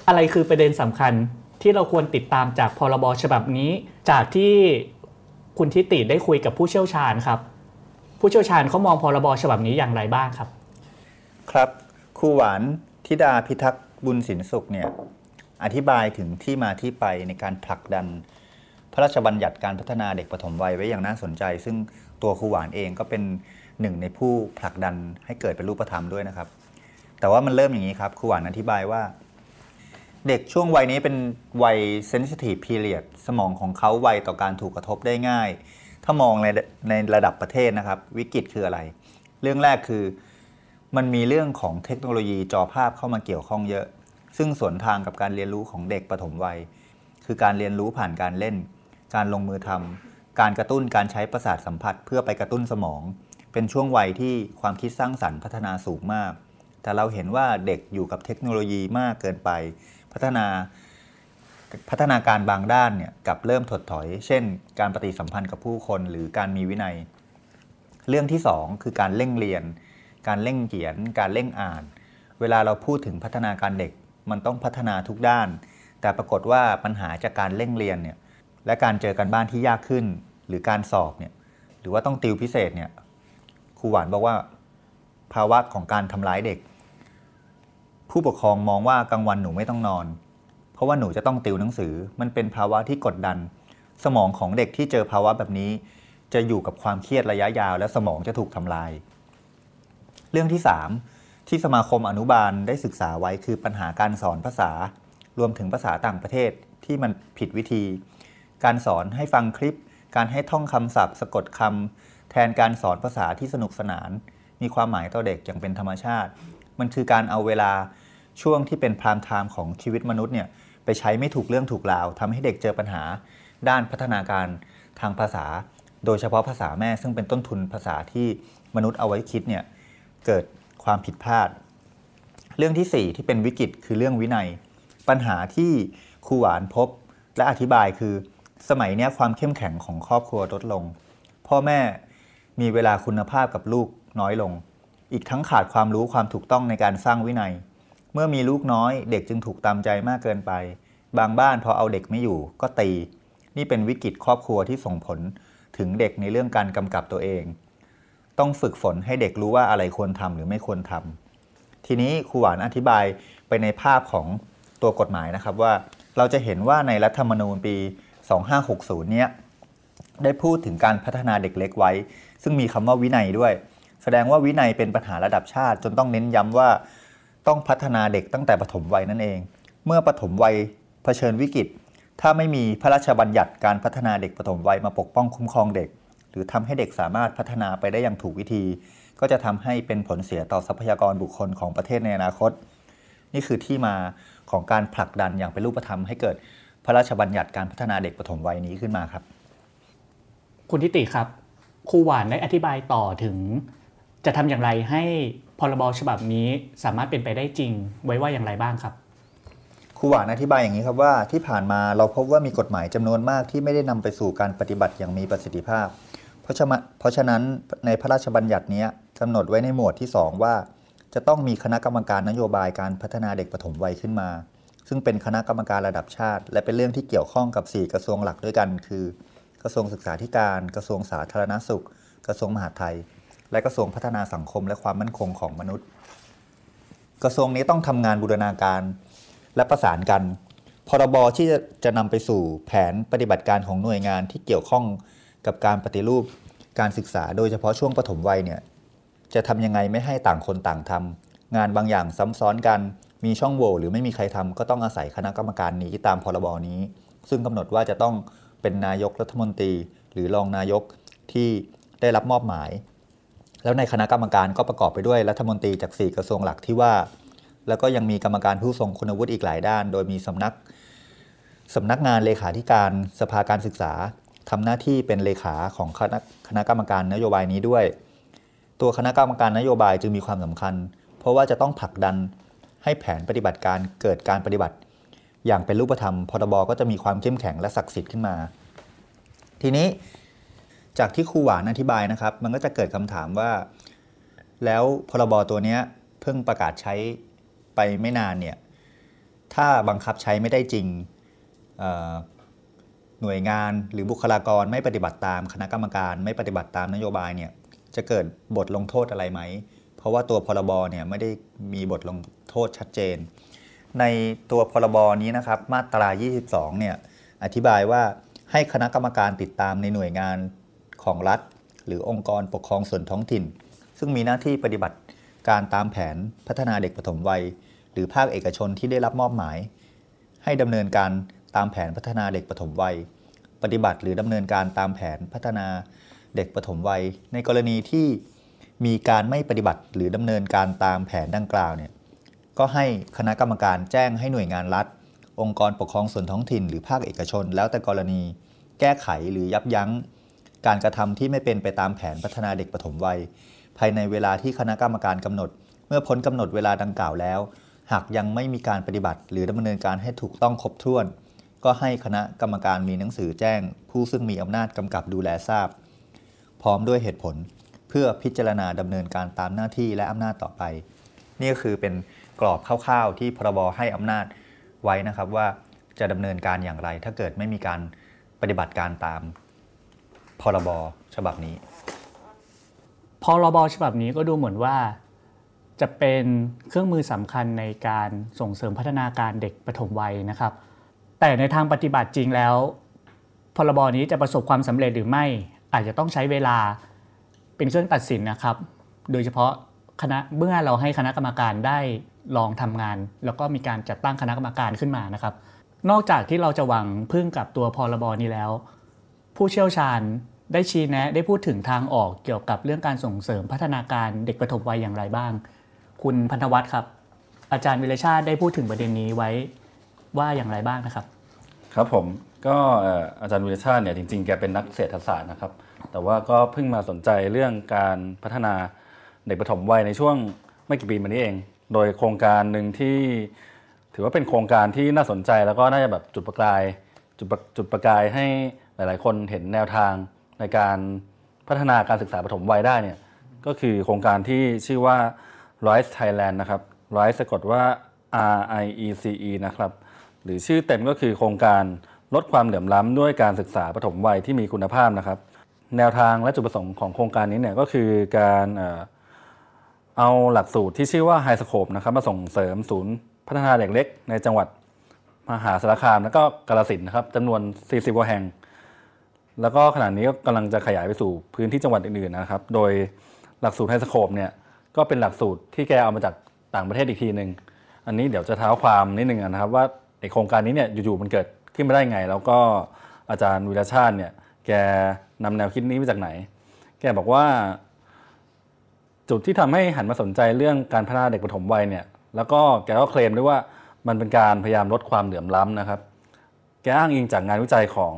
อะไรคือประเด็นสำคัญที่เราควรติดตามจากพรบฉบับนี้ จากที่คุณทิติได้คุยกับผู้เชี่ยวชาญครับ ผู้เชี่ยวชาญเขามองพรบฉบับนี้อย่างไรบ้างครับ ครับครูหวานธิดาพิทักษ์บุญสินสุขเนี่ย อธิบายถึงที่มาที่ไปในการผลักดัน พระราชบัญญัติการพัฒนาเด็กปฐมวัยไว้อย่างน่าสนใจ ซึ่งตัวครูหวานเองก็เป็นหนึ่งในผู้ผลักดันให้เกิดเป็นรูปธรรมด้วยนะครับ แต่ว่ามันเริ่มอย่างนี้ครับครูหวานอธิบายว่า เด็กช่วงวัยนี้เป็นวัยเซนซิทีฟพีเรียดสมองของเขาไวต่อการถูกกระทบได้ง่าย ถ้ามองในในระดับประเทศนะครับ วิกฤตคืออะไร เรื่องแรกคือมันมีเรื่องของเทคโนโลยีจอภาพเข้ามาเกี่ยวข้องเยอะ ซึ่งสวนทางกับการเรียนรู้ของเด็กปฐมวัย คือการเรียนรู้ผ่านการเล่น การลงมือทำการกระตุ้นการใช้ประสาทสัมผัสเพื่อไปกระตุ้นสมอง เป็นช่วงวัยที่ความคิดสร้างสรรค์พัฒนาสูงมาก แต่เราเห็นว่าเด็กอยู่กับเทคโนโลยีมากเกินไป พัฒนาพัฒนาการบางด้านเนี่ยกับเริ่มถดถอย เช่น การปฏิสัมพันธ์กับผู้คนหรือการมีวินัย เรื่องที่ 2 คือการเร่งเรียน การเร่งเขียน การเร่งอ่าน เวลาเราพูดถึงพัฒนาการเด็ก มันต้องพัฒนาทุกด้าน แต่ปรากฏว่าปัญหาจากการเร่งเรียนเนี่ยและการเจอกันบ้านที่ยากขึ้น หรือการสอบเนี่ยหรือว่าต้องติวพิเศษเนี่ยครูหวานบอกว่า ภาวะของการทำร้ายเด็ก ผู้ปกครองมองว่ากลางวันหนูไม่ต้องนอน เพราะว่าหนูจะต้องติวหนังสือ มันเป็นภาวะที่กดดัน สมองของเด็กที่เจอภาวะแบบนี้ จะอยู่กับความเครียดระยะยาว และสมองจะถูกทำลาย เรื่องที่ 3 ที่สมาคมอนุบาลได้ศึกษาไว้คือปัญหาการสอนภาษา รวมถึงภาษาต่างประเทศที่มันผิดวิธี การสอนให้ฟังคลิป การให้ท่องคำศัพท์ สะกดคำแทนการสอนภาษาที่สนุกสนาน มีความหมายต่อเด็กอย่างเป็นธรรมชาติ มันคือการเอาเวลาช่วงที่เป็นพรามไทม์ของชีวิตมนุษย์เนี่ยไปใช้ไม่ถูกเรื่องถูกราวทำให้เด็กเจอปัญหา ด้านพัฒนาการทางภาษา โดยเฉพาะภาษาแม่ซึ่งเป็นต้นทุนภาษาที่มนุษย์เอาไว้คิดเนี่ยเกิด ความผิดพลาด เรื่องที่ 4 ที่เป็นวิกฤตคือเรื่องวินัย ปัญหาที่ครูหวานพบและอธิบายคือ สมัยนี้ความเข้มแข็งของครอบครัวลดลง พ่อแม่มีเวลาคุณภาพกับลูกน้อยลง อีกทั้งขาดความรู้ความถูกต้องในการสร้างวินัย เมื่อมีลูกน้อย เด็กจึงถูกตามใจมากเกินไป บางบ้านพอเอาเด็กไม่อยู่ก็ตี นี่เป็นวิกฤตครอบครัวที่ส่งผลถึงเด็กในเรื่องการกำกับตัวเอง ต้องฝึกฝนให้เด็กรู้ว่าอะไรควรทำหรือไม่ควรทำทีนี้ครูหวานอธิบายไปในภาพของตัวกฎหมายนะครับว่าเราจะเห็นว่าในรัฐธรรมนูญปี 2560 เนี้ยได้พูดถึงการพัฒนาเด็กเล็กไว้ ซึ่งมีคำว่าวินัยด้วย แสดงว่าวินัยเป็นปัญหาระดับชาติ จนต้องเน้นย้ำว่าต้องพัฒนาเด็กตั้งแต่ปฐมวัยนั่นเอง เมื่อปฐมวัยเผชิญวิกฤต ถ้าไม่มีพระราชบัญญัติการพัฒนาเด็กปฐมวัยมาปกป้องคุ้มครองเด็ก หรือทำให้เด็กสามารถพัฒนาไปได้อย่างถูกวิธี ก็จะทำให้เป็นผลเสียต่อทรัพยากรบุคคลของประเทศในอนาคต นี่คือที่มาของการผลักดันอย่างเป็นรูปธรรมให้เกิดพระราชบัญญัติการพัฒนาเด็กปฐมวัยนี้ขึ้นมาครับ คุณทิติครับครูหวานได้อธิบายต่อถึง จะทำอย่างไรให้พรบฉบับนี้สามารถเป็นไปได้จริงไว้ว่าอย่างไรบ้างครับ ครูหวานอธิบายอย่างนี้ครับว่าที่ผ่านมาเราพบว่ามีกฎหมายจำนวนมากที่ไม่ได้นำไปสู่การปฏิบัติอย่างมีประสิทธิภาพ เพราะฉะนั้นเพราะฉะนั้นในพระราชบัญญัตินี้กำหนดไว้ในหมวดที่ 2 ว่า จะต้องมีคณะกรรมการนโยบายการพัฒนาเด็กปฐมวัยขึ้นมา ซึ่งเป็นคณะกรรมการระดับชาติ และเป็นเรื่องที่เกี่ยวข้องกับ 4 กระทรวงหลักด้วยกัน คือ กระทรวงศึกษาธิการกระทรวงสาธารณสุข กระทรวงมหาดไทย และกระทรวงพัฒนาสังคมและความมั่นคงของมนุษย์ กระทรวงนี้ต้องทำงานบูรณาการ และประสานกัน พรบที่จะจะนำไปสู่แผนปฏิบัติการของหน่วยงานที่เกี่ยวข้องกับการปฏิรูปการศึกษา โดยเฉพาะช่วงปฐมวัยเนี่ยจะทำยังไงไม่ให้ต่างคนต่างทำงานบางอย่างซ้ำซ้อนกันมีช่องโหว่หรือไม่มีใครทำก็ต้องอาศัยคณะกรรมการนี้ตามพรบนี้ ซึ่งกำหนดว่าจะต้องเป็นนายกรัฐมนตรี หรือรองนายกที่ได้รับมอบหมาย แล้วในคณะกรรมการก็ประกอบไปด้วยรัฐมนตรีจาก 4 กระทรวงหลักที่ว่า แล้วก็ยังมีกรรมการผู้ทรงคุณวุฒิอีกหลายด้าน โดยมีสำนักสำนักงานเลขาธิการสภาการศึกษาทำหน้าที่เป็นเลขาของคณะคณะกรรมการนโยบายนี้ด้วย ตัวคณะกรรมการนโยบายจึงมีความสำคัญ เพราะว่าจะต้องผลักดันให้แผนปฏิบัติการเกิดการปฏิบัติ อย่างเป็นรูปธรรมพรบก็จะมีความเข้มแข็งและศักดิ์สิทธิ์ขึ้นมา ทีนี้จากที่ครูหวานอธิบายนะครับ มันก็จะเกิดคำถามว่า แล้วพรบตัวนี้เพิ่งประกาศใช้ ไปไม่นานเนี่ยถ้าบังคับใช้ไม่ได้จริงหน่วยงานหรือบุคลากรไม่ปฏิบัติตามคณะกรรมการไม่ปฏิบัติตามนโยบายเนี่ยจะเกิดบทลงโทษอะไรไหม เพราะว่าตัวพรบเนี่ยไม่ได้มีบทลงโทษชัดเจน ในตัวพรบนี้นะครับมาตรา 22 เนี่ยอธิบายว่าให้คณะกรรมการติดตามในหน่วยงานของรัฐ หรือองค์กรปกครองส่วนท้องถิ่น ซึ่งมีหน้าที่ปฏิบัติ การตามแผนพัฒนาเด็กปฐมวัย หรือภาคเอกชนที่ได้รับมอบหมาย ให้ดำเนินการตามแผนพัฒนาเด็กปฐมวัย ปฏิบัติหรือดำเนินการตามแผนพัฒนาเด็กปฐมวัย ในกรณีที่มีการไม่ปฏิบัติหรือดำเนินการตามแผนดังกล่าวเนี่ยก็ให้คณะกรรมการแจ้งให้หน่วยงานรัฐ องค์กรปกครองส่วนท้องถิ่น หรือภาคเอกชน แล้วแต่กรณีแก้ไขหรือยับยั้ง การกระทำที่ไม่เป็นไปตามแผนพัฒนาเด็กปฐมวัย ภายในเวลาที่คณะกรรมการกำหนด เมื่อพ้นกำหนดเวลาดังกล่าวแล้ว หากยังไม่มีการปฏิบัติ หรือดำเนินการให้ถูกต้องครบถ้วน ก็ให้คณะกรรมการมีหนังสือแจ้ง ผู้ซึ่งมีอำนาจกำกับดูแลทราบ พร้อมด้วยเหตุผล เพื่อพิจารณาดำเนินการตามหน้าที่และอำนาจต่อไป นี่ก็คือเป็นกรอบคร่าวๆ ที่พรบให้อำนาจไว้นะครับว่าจะดำเนินการอย่างไร ถ้าเกิดไม่มีการปฏิบัติการตามพรบฉบับนี้ พรบฉบับนี้ก็ดูเหมือนว่า จะเป็นเครื่องมือสำคัญในการส่งเสริมพัฒนาการเด็กปฐมวัยนะครับ แต่ในทางปฏิบัติจริงแล้ว พรบนี้จะประสบความสำเร็จหรือไม่ อาจจะต้องใช้เวลาเป็นเครื่องตัดสินนะครับ โดยเฉพาะคณะเมื่อเราให้คณะกรรมการได้ลองทำงาน แล้วก็มีการจัดตั้งคณะกรรมการขึ้นมานะครับ นอกจากที่เราจะหวังพึ่งกับตัวพรบนี้แล้ว ผู้เชี่ยวชาญ ได้ชี้แนะได้พูดถึงทางออกเกี่ยวกับเรื่องการส่งเสริมพัฒนาการเด็กประถมวัยอย่างไรบ้าง คุณพันธวัฒน์ครับ อาจารย์วิรชาติได้พูดถึงประเด็นนี้ไว้ว่าอย่างไรบ้างนะครับ ครับผมก็เอ่ออาจารย์วิรชาติเนี่ยจริงๆ แกเป็นนักเศรษฐศาสตร์นะครับ แต่ว่าก็เพิ่งมาสนใจเรื่องการพัฒนาเด็กประถมวัยในช่วงไม่กี่ปีมานี้เอง โดยโครงการหนึ่งที่ถือว่าเป็นโครงการที่น่าสนใจแล้วก็น่าจะแบบจุดประกายจุดประจุดประกายให้หลาย ๆ คนเห็นแนวทาง ในการพัฒนาการศึกษาประถมวัยได้เนี่ยก็คือโครงการที่ชื่อว่า Rise Thailand นะครับ Rise สะกดว่า R I E C E นะครับ หรือชื่อเต็มก็คือโครงการลดความเหลื่อมล้ำด้วยการศึกษาปฐมวัยที่มีคุณภาพนะครับ แนวทางและจุดประสงค์ของโครงการนี้เนี่ยก็คือการเอาหลักสูตรที่ชื่อว่า High Scope นะครับมาส่งเสริมศูนย์พัฒนาเด็กเล็ก ในจังหวัดมหาสารคามและก็กาฬสินนะครับจำนวน 40กว่าแห่ง แล้วก็ขณะนี้ก็กำลังจะขยายไปสู่พื้นที่จังหวัดอื่นๆนะครับ โดยหลักสูตรไฮสโคปเนี่ยก็เป็นหลักสูตรที่แกเอามาจากต่างประเทศอีกทีหนึ่งอันนี้เดี๋ยวจะเท้าความนิดนึงนะครับว่าไอโครงการนี้เนี่ยอยู่ๆมันเกิดขึ้นมาได้ไง แล้วก็อาจารย์วิรชาติเนี่ยแกนำแนวคิดนี้มาจากไหน แกบอกว่า จุดที่ทำให้หันมาสนใจเรื่องการพัฒนาเด็กปฐมวัยเนี่ยแล้วก็แกก็เคลมด้วยว่ามันเป็นการพยายามลดความเหลื่อมล้ำนะครับ แกอ้างอิงจากงานวิจัยของ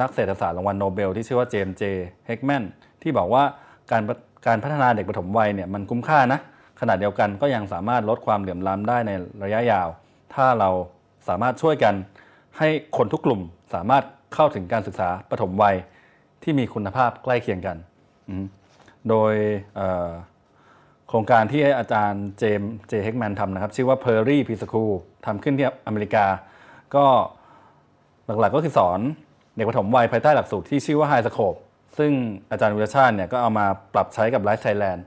นักเศรษฐศาสตร์รางวัลโนเบล ที่ชื่อว่าเจมส์เจเฮกแมนที่บอกว่าการการพัฒนาเด็กปฐมวัยเนี่ยมันคุ้มค่านะขณะเดียวกันก็ยังสามารถลดความเหลื่อมล้ำได้ในระยะยาว ถ้าเราสามารถช่วยกันให้คนทุกกลุ่มสามารถเข้าถึงการศึกษาปฐมวัยที่มีคุณภาพใกล้เคียงกัน โดยโครงการที่อาจารย์เจมส์เจเฮกแมนทำนะครับ ชื่อว่า Perry p r e s c h o o l ทำขึ้นที่อเมริกา ก็ หลักๆก็คือสอนเด็กประถมวัยภายใต้หลักสูตรที่ชื่อว่า High Scope ซึ่งอาจารย์วิรชาติเนี่ยก็เอามาปรับใช้กับ Life Thailand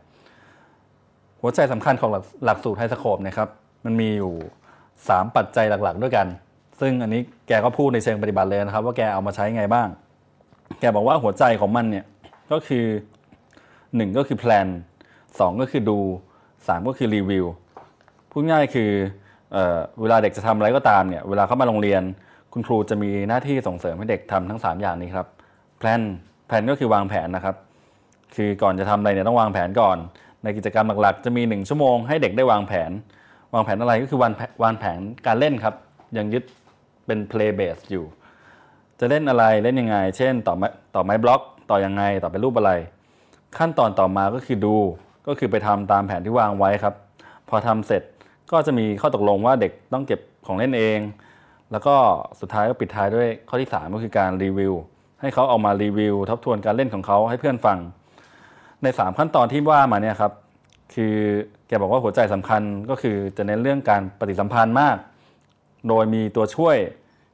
หัวใจสำคัญของหลักหลักสูตร High Scope เนะครับมันมีอยู่ 3 ปัจจัยหลักๆ ด้วยกัน ซึ่งอันนี้แกก็พูดในเชิงปฏิบัติเลยนะครับ ว่าแกเอามาใช้ไงบ้าง แกบอกว่าหัวใจของมันเนี่ยก็คือ 1 ก็คือ plan 2ก็คือดู 3 ก็คือรีวิวพูดง่ายคือเออเวลาเด็กจะทำอะไรก็ตามเนี่ยเวลาเข้ามาโรงเรียน คุณครูจะมีหน้าที่ส่งเสริมให้เด็กทำทั้ง 3 อย่างนี้ครับ plan plan ก็คือวางแผนนะครับ คือก่อนจะทำอะไรเนี่ยต้องวางแผนก่อน ในกิจกรรมหลักๆ จะมี 1 ชั่วโมงให้เด็กได้วางแผน วางแผนอะไรก็คือวางแผนวางแผนการเล่นครับ ยังยึดเป็น play base อยู่ จะเล่นอะไรเล่นยังไง เช่น ต่อไม้ต่อไม้บล็อก ต่อยังไงต่อเป็นรูปอะไร ขั้นตอนต่อมาก็คือดูก็คือไปทำตามแผนที่วางไว้ครับ พอทำเสร็จก็จะมีข้อตกลงว่าเด็กต้องเก็บของเล่นเอง แล้วก็สุดท้ายก็ปิดท้ายด้วยข้อที่ 3 ก็คือการรีวิว ให้เขาเอามารีวิว ทบทวนการเล่นของเขาให้เพื่อนฟัง ใน 3 ขั้นตอนที่ว่ามาเนี่ยครับคือแกบอกว่าหัวใจสำคัญก็คือจะเน้นเรื่องการปฏิสัมพันธ์มาก โดยมีตัวช่วย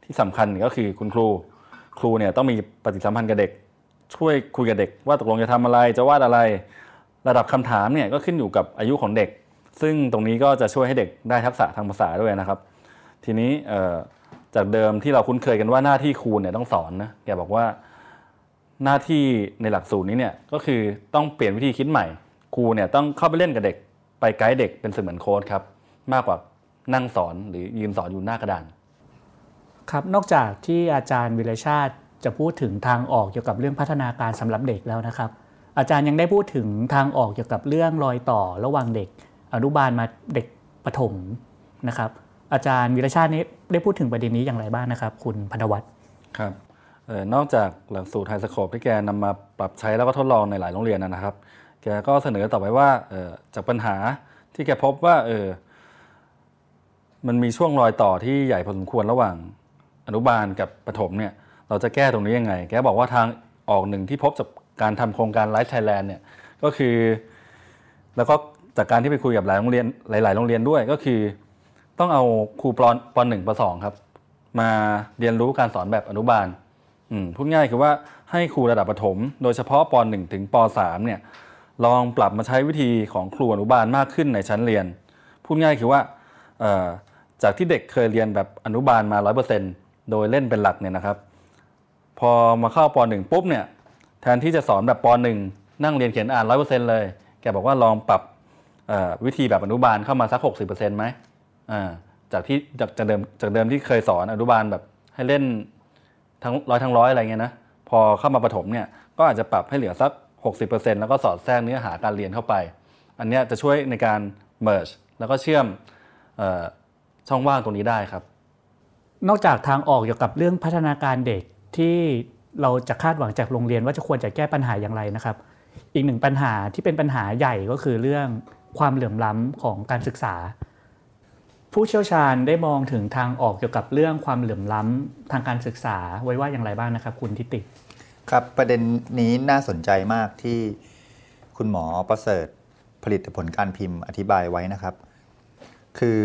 ที่สำคัญก็คือคุณครู ครูเนี่ยต้องมีปฏิสัมพันธ์กับเด็ก ช่วยคุยกับเด็ก ว่าตกลงจะทำอะไรจะวาดอะไร ระดับคำถามเนี่ยก็ขึ้นอยู่กับอายุของเด็ก ซึ่งตรงนี้ก็จะช่วยให้เด็กได้ทักษะทางภาษาด้วยนะครับ ทีนี้ จากเดิมที่เราคุ้นเคยกันว่าหน้าที่ครูเนี่ยต้องสอนนะแกบอกว่าหน้าที่ในหลักสูตรนี้เนี่ยก็คือต้องเปลี่ยนวิธีคิดใหม่ ครูเนี่ยต้องเข้าไปเล่นกับเด็ก ไปไกด์เด็กเป็นเสมือนโค้ดครับ มากกว่านั่งสอนหรือยืนสอนอยู่หน้ากระดาน ครับนอกจากที่อาจารย์วิรชาติจะพูดถึงทางออกเกี่ยวกับเรื่องพัฒนาการสำหรับเด็กแล้วนะครับ อาจารย์ยังได้พูดถึงทางออกเกี่ยวกับเรื่องรอยต่อระหว่างเด็ก อนุบาลมาเด็กประถมนะครับ อาจารย์วิรชาตินี้ได้พูดถึงประเด็นนี้อย่างไรบ้างนะครับ คุณพันวัฒน์ครับออนอกจากหลักสูตรไฮสโคปที่แกนำมาปรับใช้แล้วก็ทดลองในหลายโรงเรียนนะครับ แกก็เสนอต่อไปว่าออจากปัญหาที่แกพบว่าเออมันมีช่วงรอยต่อที่ใหญ่พอสมควรระหว่างอนุบาลกับประถมเนี่ยเราจะแก้ตรงนี้ยังไง แกบอกว่าทางออกหนึ่งที่พบจากการทำโครงการไลฟ์ไทยแลนด์เนี่ยก็คือ แล้วก็จากการที่ไปคุยกับหลายโรงเรียนหลาย ๆ โรงเรียนด้วยก็คือ ต้องเอาครูปอนปหนึ่งปสองครับ มาเรียนรู้การสอนแบบอนุบาลพูดง่ายคือว่าให้ครูระดับประถม โดยเฉพาะป .1 ถึงป .3 เนี่ยลองปรับมาใช้วิธีของครูอนุบาลมากขึ้นในชั้นเรียน พูดง่ายคือว่าจากที่เด็กเคยเรียนแบบอนุบาลมา 100%โดยเล่นเป็นหลักเนี่ยนะครับ พอมาเข้าป .1 ปุ๊บเนี่ยแทนที่จะสอนแบบป .1 นั่งเรียนเขียนอ่าน 100%เลย แกบอกว่าลองปรับวิธีแบบอนุบาลเข้ามาสัก 60%ไหมอ่า จากที่จากจากเดิมจากเดิมที่เคยสอนอนุบาลแบบให้เล่นทั้งร้อยทั้งร้อยอะไรเงี้ยนะพอเข้ามาประถมเนี่ยก็อาจจะปรับให้เหลือสัก 60%แล้วก็สอดแทรกเนื้อหาการเรียนเข้าไป อันนี้จะช่วยในการ merge แล้วก็เชื่อมออช่องว่างตรงนี้ได้ครับ นอกจากทางออกเกี่ยวกับเรื่องพัฒนาการเด็กที่เราจะคาดหวังจากโรงเรียนว่าจะควรจะแก้ปัญหาอย่างไรนะครับ อีกหนึ่งปัญหาที่เป็นปัญหาใหญ่ก็คือเรื่องความเหลื่อมล้ำของการศึกษา ผู้เชี่ยวชาญได้มองถึงทางออกเกี่ยวกับเรื่องความเหลื่อมล้ำทางการศึกษาไว้ว่าอย่างไรบ้างนะครับ คุณทิติ ครับประเด็นนี้น่าสนใจมากที่คุณหมอประเสริฐผลิตผลการพิมพ์อธิบายไว้นะครับ คือ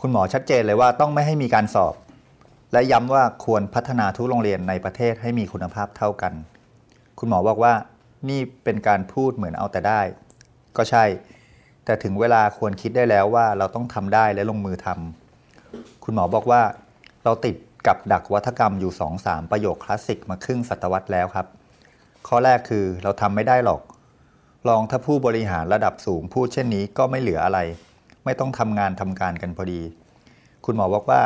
คุณหมอชัดเจนเลยว่าต้องไม่ให้มีการสอบ และย้ำว่าควรพัฒนาทุกโรงเรียนในประเทศให้มีคุณภาพเท่ากัน คุณหมอบอกว่านี่เป็นการพูดเหมือนเอาแต่ได้ ก็ใช่ แต่ถึงเวลาควรคิดได้แล้วว่าเราต้องทำได้และลงมือทำคุณหมอบอกว่า เราติดกับดักวัฒกรรมอยู่2-3ประโยคคลาสสิกมาครึ่งศตวรรษแล้วครับ ข้อแรกคือเราทำไม่ได้หรอก ลองถ้าผู้บริหารระดับสูงพูดเช่นนี้ก็ไม่เหลืออะไร ไม่ต้องทำงานทำการกันพอดี คุณหมอบอกว่า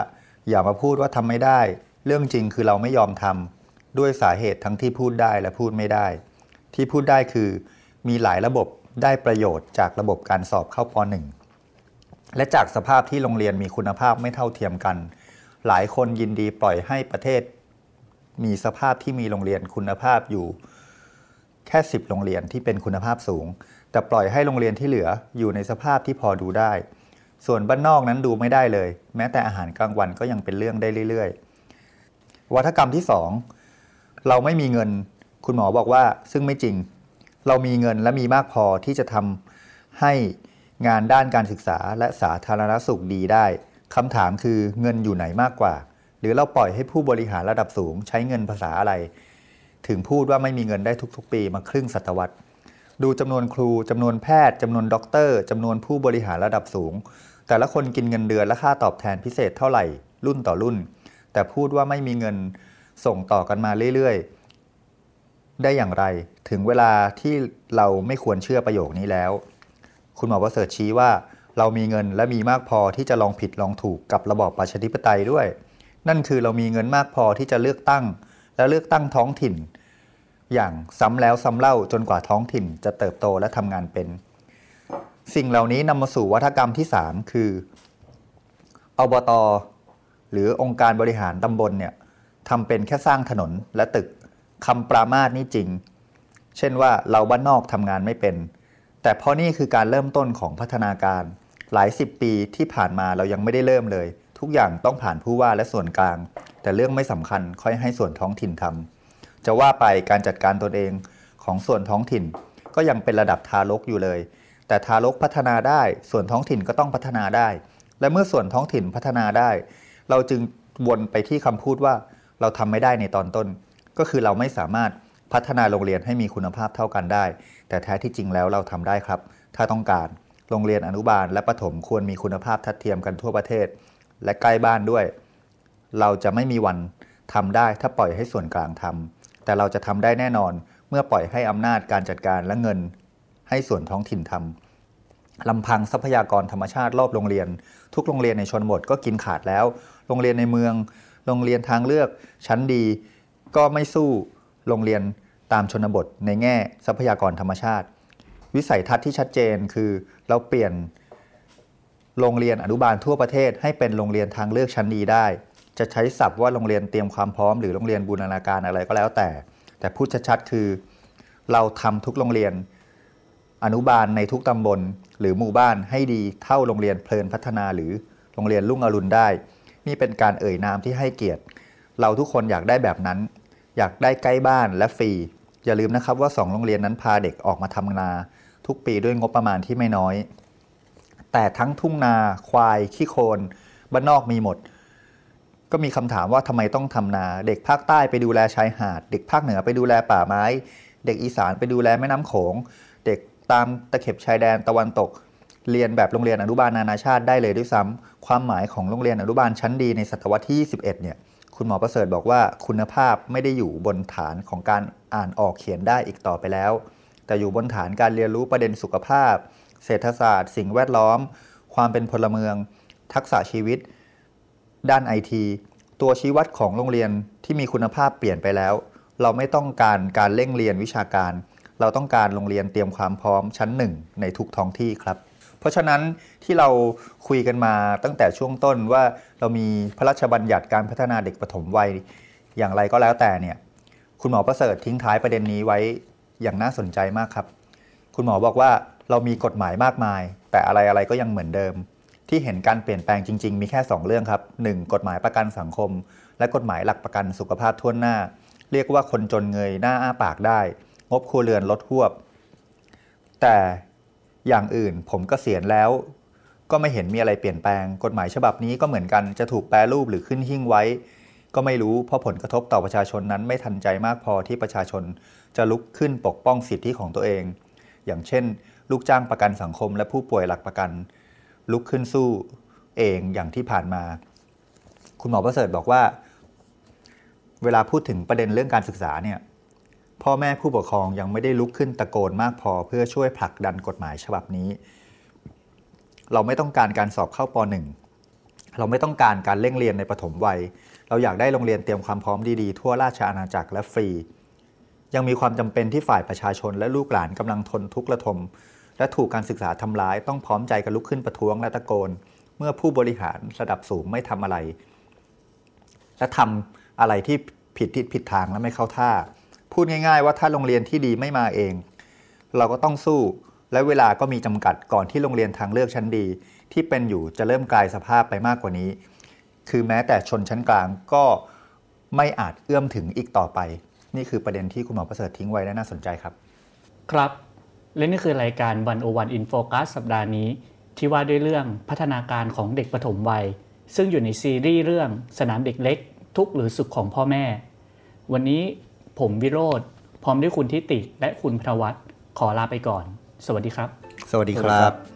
อย่ามาพูดว่าทำไม่ได้ เรื่องจริงคือเราไม่ยอมทำด้วยสาเหตุทั้งที่พูดได้และพูดไม่ได้ ที่พูดได้คือ มีหลายระบบ ได้ประโยชน์จากระบบการสอบเข้าป .1 และจากสภาพที่โรงเรียนมีคุณภาพไม่เท่าเทียมกัน หลายคนยินดีปล่อยให้ประเทศ มีสภาพที่มีโรงเรียนคุณภาพอยู่ แค่ 10 โรงเรียนที่เป็นคุณภาพสูง แต่ปล่อยให้โรงเรียนที่เหลืออยู่ในสภาพที่พอดูได้ ส่วนบ้านนอกนั้นดูไม่ได้เลย แม้แต่อาหารกลางวันก็ยังเป็นเรื่องได้เรื่อยๆ วัฒกรรมที่ 2 เราไม่มีเงิน คุณหมอบอกว่าซึ่งไม่จริง เรามีเงินและมีมากพอที่จะทำให้งานด้านการศึกษาและสาธารณสุขดีได้คำถามคือเงินอยู่ไหนมากกว่า หรือเราปล่อยให้ผู้บริหารระดับสูงใช้เงินภาษาอะไร ถึงพูดว่าไม่มีเงินได้ทุกๆ ปีมาครึ่งศตวรรษ ดูจำนวนครูจำนวนแพทย์จำนวนด็อกเตอร์จำนวนผู้บริหารระดับสูง แต่ละคนกินเงินเดือนและค่าตอบแทนพิเศษเท่าไหร่ รุ่นต่อรุ่น แต่พูดว่าไม่มีเงินส่งต่อกันมาเรื่อยๆ ได้อย่างไร ถึงเวลาที่เราไม่ควรเชื่อประโยคนี้แล้ว คุณหมอประเสริฐชี้ว่า เรามีเงินและมีมากพอที่จะลองผิดลองถูกกับระบอบประชาธิปไตยด้วย นั่นคือเรามีเงินมากพอที่จะเลือกตั้ง และเลือกตั้งท้องถิ่น อย่างซ้ำแล้วซ้ำเล่าจนกว่าท้องถิ่นจะเติบโตและทำงานเป็น สิ่งเหล่านี้นำมาสู่วัฒกรรมที่ 3 คืออบตหรือองค์การบริหารตำบลเนี่ยทำเป็นแค่สร้างถนนและตึก คำปรามาสนี่จริง เช่นว่าเราบ้านนอกทำงานไม่เป็น แต่เพราะนี่คือการเริ่มต้นของพัฒนาการ หลายสิบปีที่ผ่านมาเรายังไม่ได้เริ่มเลย ทุกอย่างต้องผ่านผู้ว่าและส่วนกลาง แต่เรื่องไม่สำคัญค่อยให้ส่วนท้องถิ่นทำจะว่าไปการจัดการตนเองของส่วนท้องถิ่น ก็ยังเป็นระดับทารกอยู่เลย แต่ทารกพัฒนาได้ ส่วนท้องถิ่นก็ต้องพัฒนาได้ และเมื่อส่วนท้องถิ่นพัฒนาได้ เราจึงวนไปที่คำพูดว่าเราทำไม่ได้ในตอนต้น ก็คือเราไม่สามารถพัฒนาโรงเรียนให้มีคุณภาพเท่ากันได้ แต่แท้ที่จริงแล้วเราทำได้ครับ ถ้าต้องการโรงเรียนอนุบาลและประถมควรมีคุณภาพทัดเทียมกันทั่วประเทศ และใกล้บ้านด้วย เราจะไม่มีวันทำได้ถ้าปล่อยให้ส่วนกลางทำแต่เราจะทำได้แน่นอนเมื่อปล่อยให้อำนาจการจัดการและเงิน ให้ส่วนท้องถิ่นทำลำพังทรัพยากรธรรมชาติรอบโรงเรียน ทุกโรงเรียนในชนบทก็กินขาดแล้ว โรงเรียนในเมือง โรงเรียนทางเลือกชั้นดี ก็ไม่สู้โรงเรียนตามชนบทในแง่ทรัพยากรธรรมชาติ วิสัยทัศน์ที่ชัดเจนคือเราเปลี่ยนโรงเรียนอนุบาลทั่วประเทศ ให้เป็นโรงเรียนทางเลือกชั้นดีได้ จะใช้ศัพท์ว่าโรงเรียนเตรียมความพร้อมหรือโรงเรียนบูรณาการอะไรก็แล้วแต่ แต่พูดชัดๆคือ เราทำทุกโรงเรียนอนุบาลในทุกตำบล หรือหมู่บ้านให้ดีเท่าโรงเรียนเพลินพัฒนาหรือโรงเรียนลุ่งอรุณได้ นี่เป็นการเอ่ยนามที่ให้เกียรติ เราทุกคนอยากได้แบบนั้น อยากได้ใกล้บ้านและฟรี อย่าลืมนะครับว่า 2 โรงเรียนนั้นพาเด็กออกมาทำนาทุกปีด้วยงบประมาณที่ไม่น้อย แต่ทั้งทุ่งนาควาย ขี้โคลนบ้านนอกมีหมด ก็มีคำถามว่าทำไมต้องทำนา เด็กภาคใต้ไปดูแลชายหาด เด็กภาคเหนือไปดูแลป่าไม้ เด็กอีสานไปดูแลแม่น้ำโขง เด็กตามตะเข็บชายแดนตะวันตก เรียนแบบโรงเรียนอนุบาลนานาชาติได้เลยด้วยซ้ำความหมายของโรงเรียนอนุบาลชั้นดีในศตวรรษที่ 21 เนี่ย คุณหมอประเสริฐบอกว่าคุณภาพไม่ได้อยู่บนฐานของการอ่านออกเขียนได้อีกต่อไปแล้ว แต่อยู่บนฐานการเรียนรู้ประเด็นสุขภาพ เศรษฐศาสตร์ สิ่งแวดล้อม ความเป็นพลเมือง ทักษะชีวิต ด้านไอทีตัวชี้วัดของโรงเรียนที่มีคุณภาพเปลี่ยนไปแล้ว เราไม่ต้องการการเร่งเรียนวิชาการ เราต้องการโรงเรียนเตรียมความพร้อมชั้นหนึ่งในทุกท้องที่ครับ เพราะฉะนั้นที่เราคุยกันมาตั้งแต่ช่วงต้นว่าเรามีพระราชบัญญัติการพัฒนาเด็กปฐมวัยอย่างไรก็แล้วแต่เนี่ยคุณหมอประเสริฐทิ้งท้ายประเด็นนี้ไว้อย่างน่าสนใจมากครับ คุณหมอบอกว่าเรามีกฎหมายมากมาย แต่อะไรอะไรก็ยังเหมือนเดิม ที่เห็นการเปลี่ยนแปลงจริง ๆ มีแค่ 2 เรื่องครับ 1. กฎหมายประกันสังคม และกฎหมายหลักประกันสุขภาพทั่วหน้า เรียกว่าคนจนเงยหน้าอ้าปากได้ งบครัวเรือนลดหวบ แต่ อย่างอื่น ผมก็เสียณแล้ว ก็ไม่เห็นมีอะไรเปลี่ยนแปลง กฎหมายฉบับนี้ก็เหมือนกันจะถูกแปรรูปหรือขึ้นหิ้งไว้ ก็ไม่รู้เพราะผลกระทบต่อประชาชนนั้นไม่ทันใจมากพอที่ประชาชนจะลุกขึ้นปกป้องสิทธิของตัวเอง อย่างเช่น ลูกจ้างประกันสังคม และผู้ป่วยหลักประกัน ลุกขึ้นสู้เองอย่างที่ผ่านมา คุณหมอประเสริฐบอกว่า เวลาพูดถึงประเด็นเรื่องการศึกษาเนี่ย พ่อแม่ผู้ปกครองยังไม่ได้ลุกขึ้นตะโกนมากพอเพื่อช่วยผลักดันกฎหมายฉบับนี้ เราไม่ต้องการการสอบเข้าป .1 เราไม่ต้องการการเร่งเรียนในปฐมวัย เราอยากได้โรงเรียนเตรียมความพร้อมดีๆ ทั่วราชอาณาจักรและฟรี ยังมีความจำเป็นที่ฝ่ายประชาชนและลูกหลานกำลังทนทุกข์ระทม และถูกการศึกษาทำร้ายต้องพร้อมใจกันลุกขึ้นประท้วงและตะโกน เมื่อผู้บริหารระดับสูงไม่ทำอะไร และทำอะไรที่ผิดทิศผิดทางและไม่เข้าท่า พูดง่าย ๆ ว่าถ้าโรงเรียนที่ดีไม่มาเอง เราก็ต้องสู้ และเวลาก็มีจำกัดก่อนที่โรงเรียนทางเลือกชั้นดี ที่เป็นอยู่จะเริ่มกลายสภาพไปมากกว่านี้ คือแม้แต่ชนชั้นกลางก็ไม่อาจเอื้อมถึงอีกต่อไป นี่คือประเด็นที่คุณหมอประเสริฐทิ้งไว้และน่าสนใจครับ ครับ และนี่คือรายการวันโอวันอินโฟกัสสัปดาห์นี้ ที่ว่าด้วยเรื่องพัฒนาการของเด็กปฐมวัย ซึ่งอยู่ในซีรีส์เรื่องสนามเด็กเล็ก ทุกหรือสุขของพ่อแม่ วันนี้ ผมวิโรธพร้อมด้วยคุณทิติและคุณพทวัฒน์ขอลาไปก่อน สวัสดีครับ สวัสดีครับ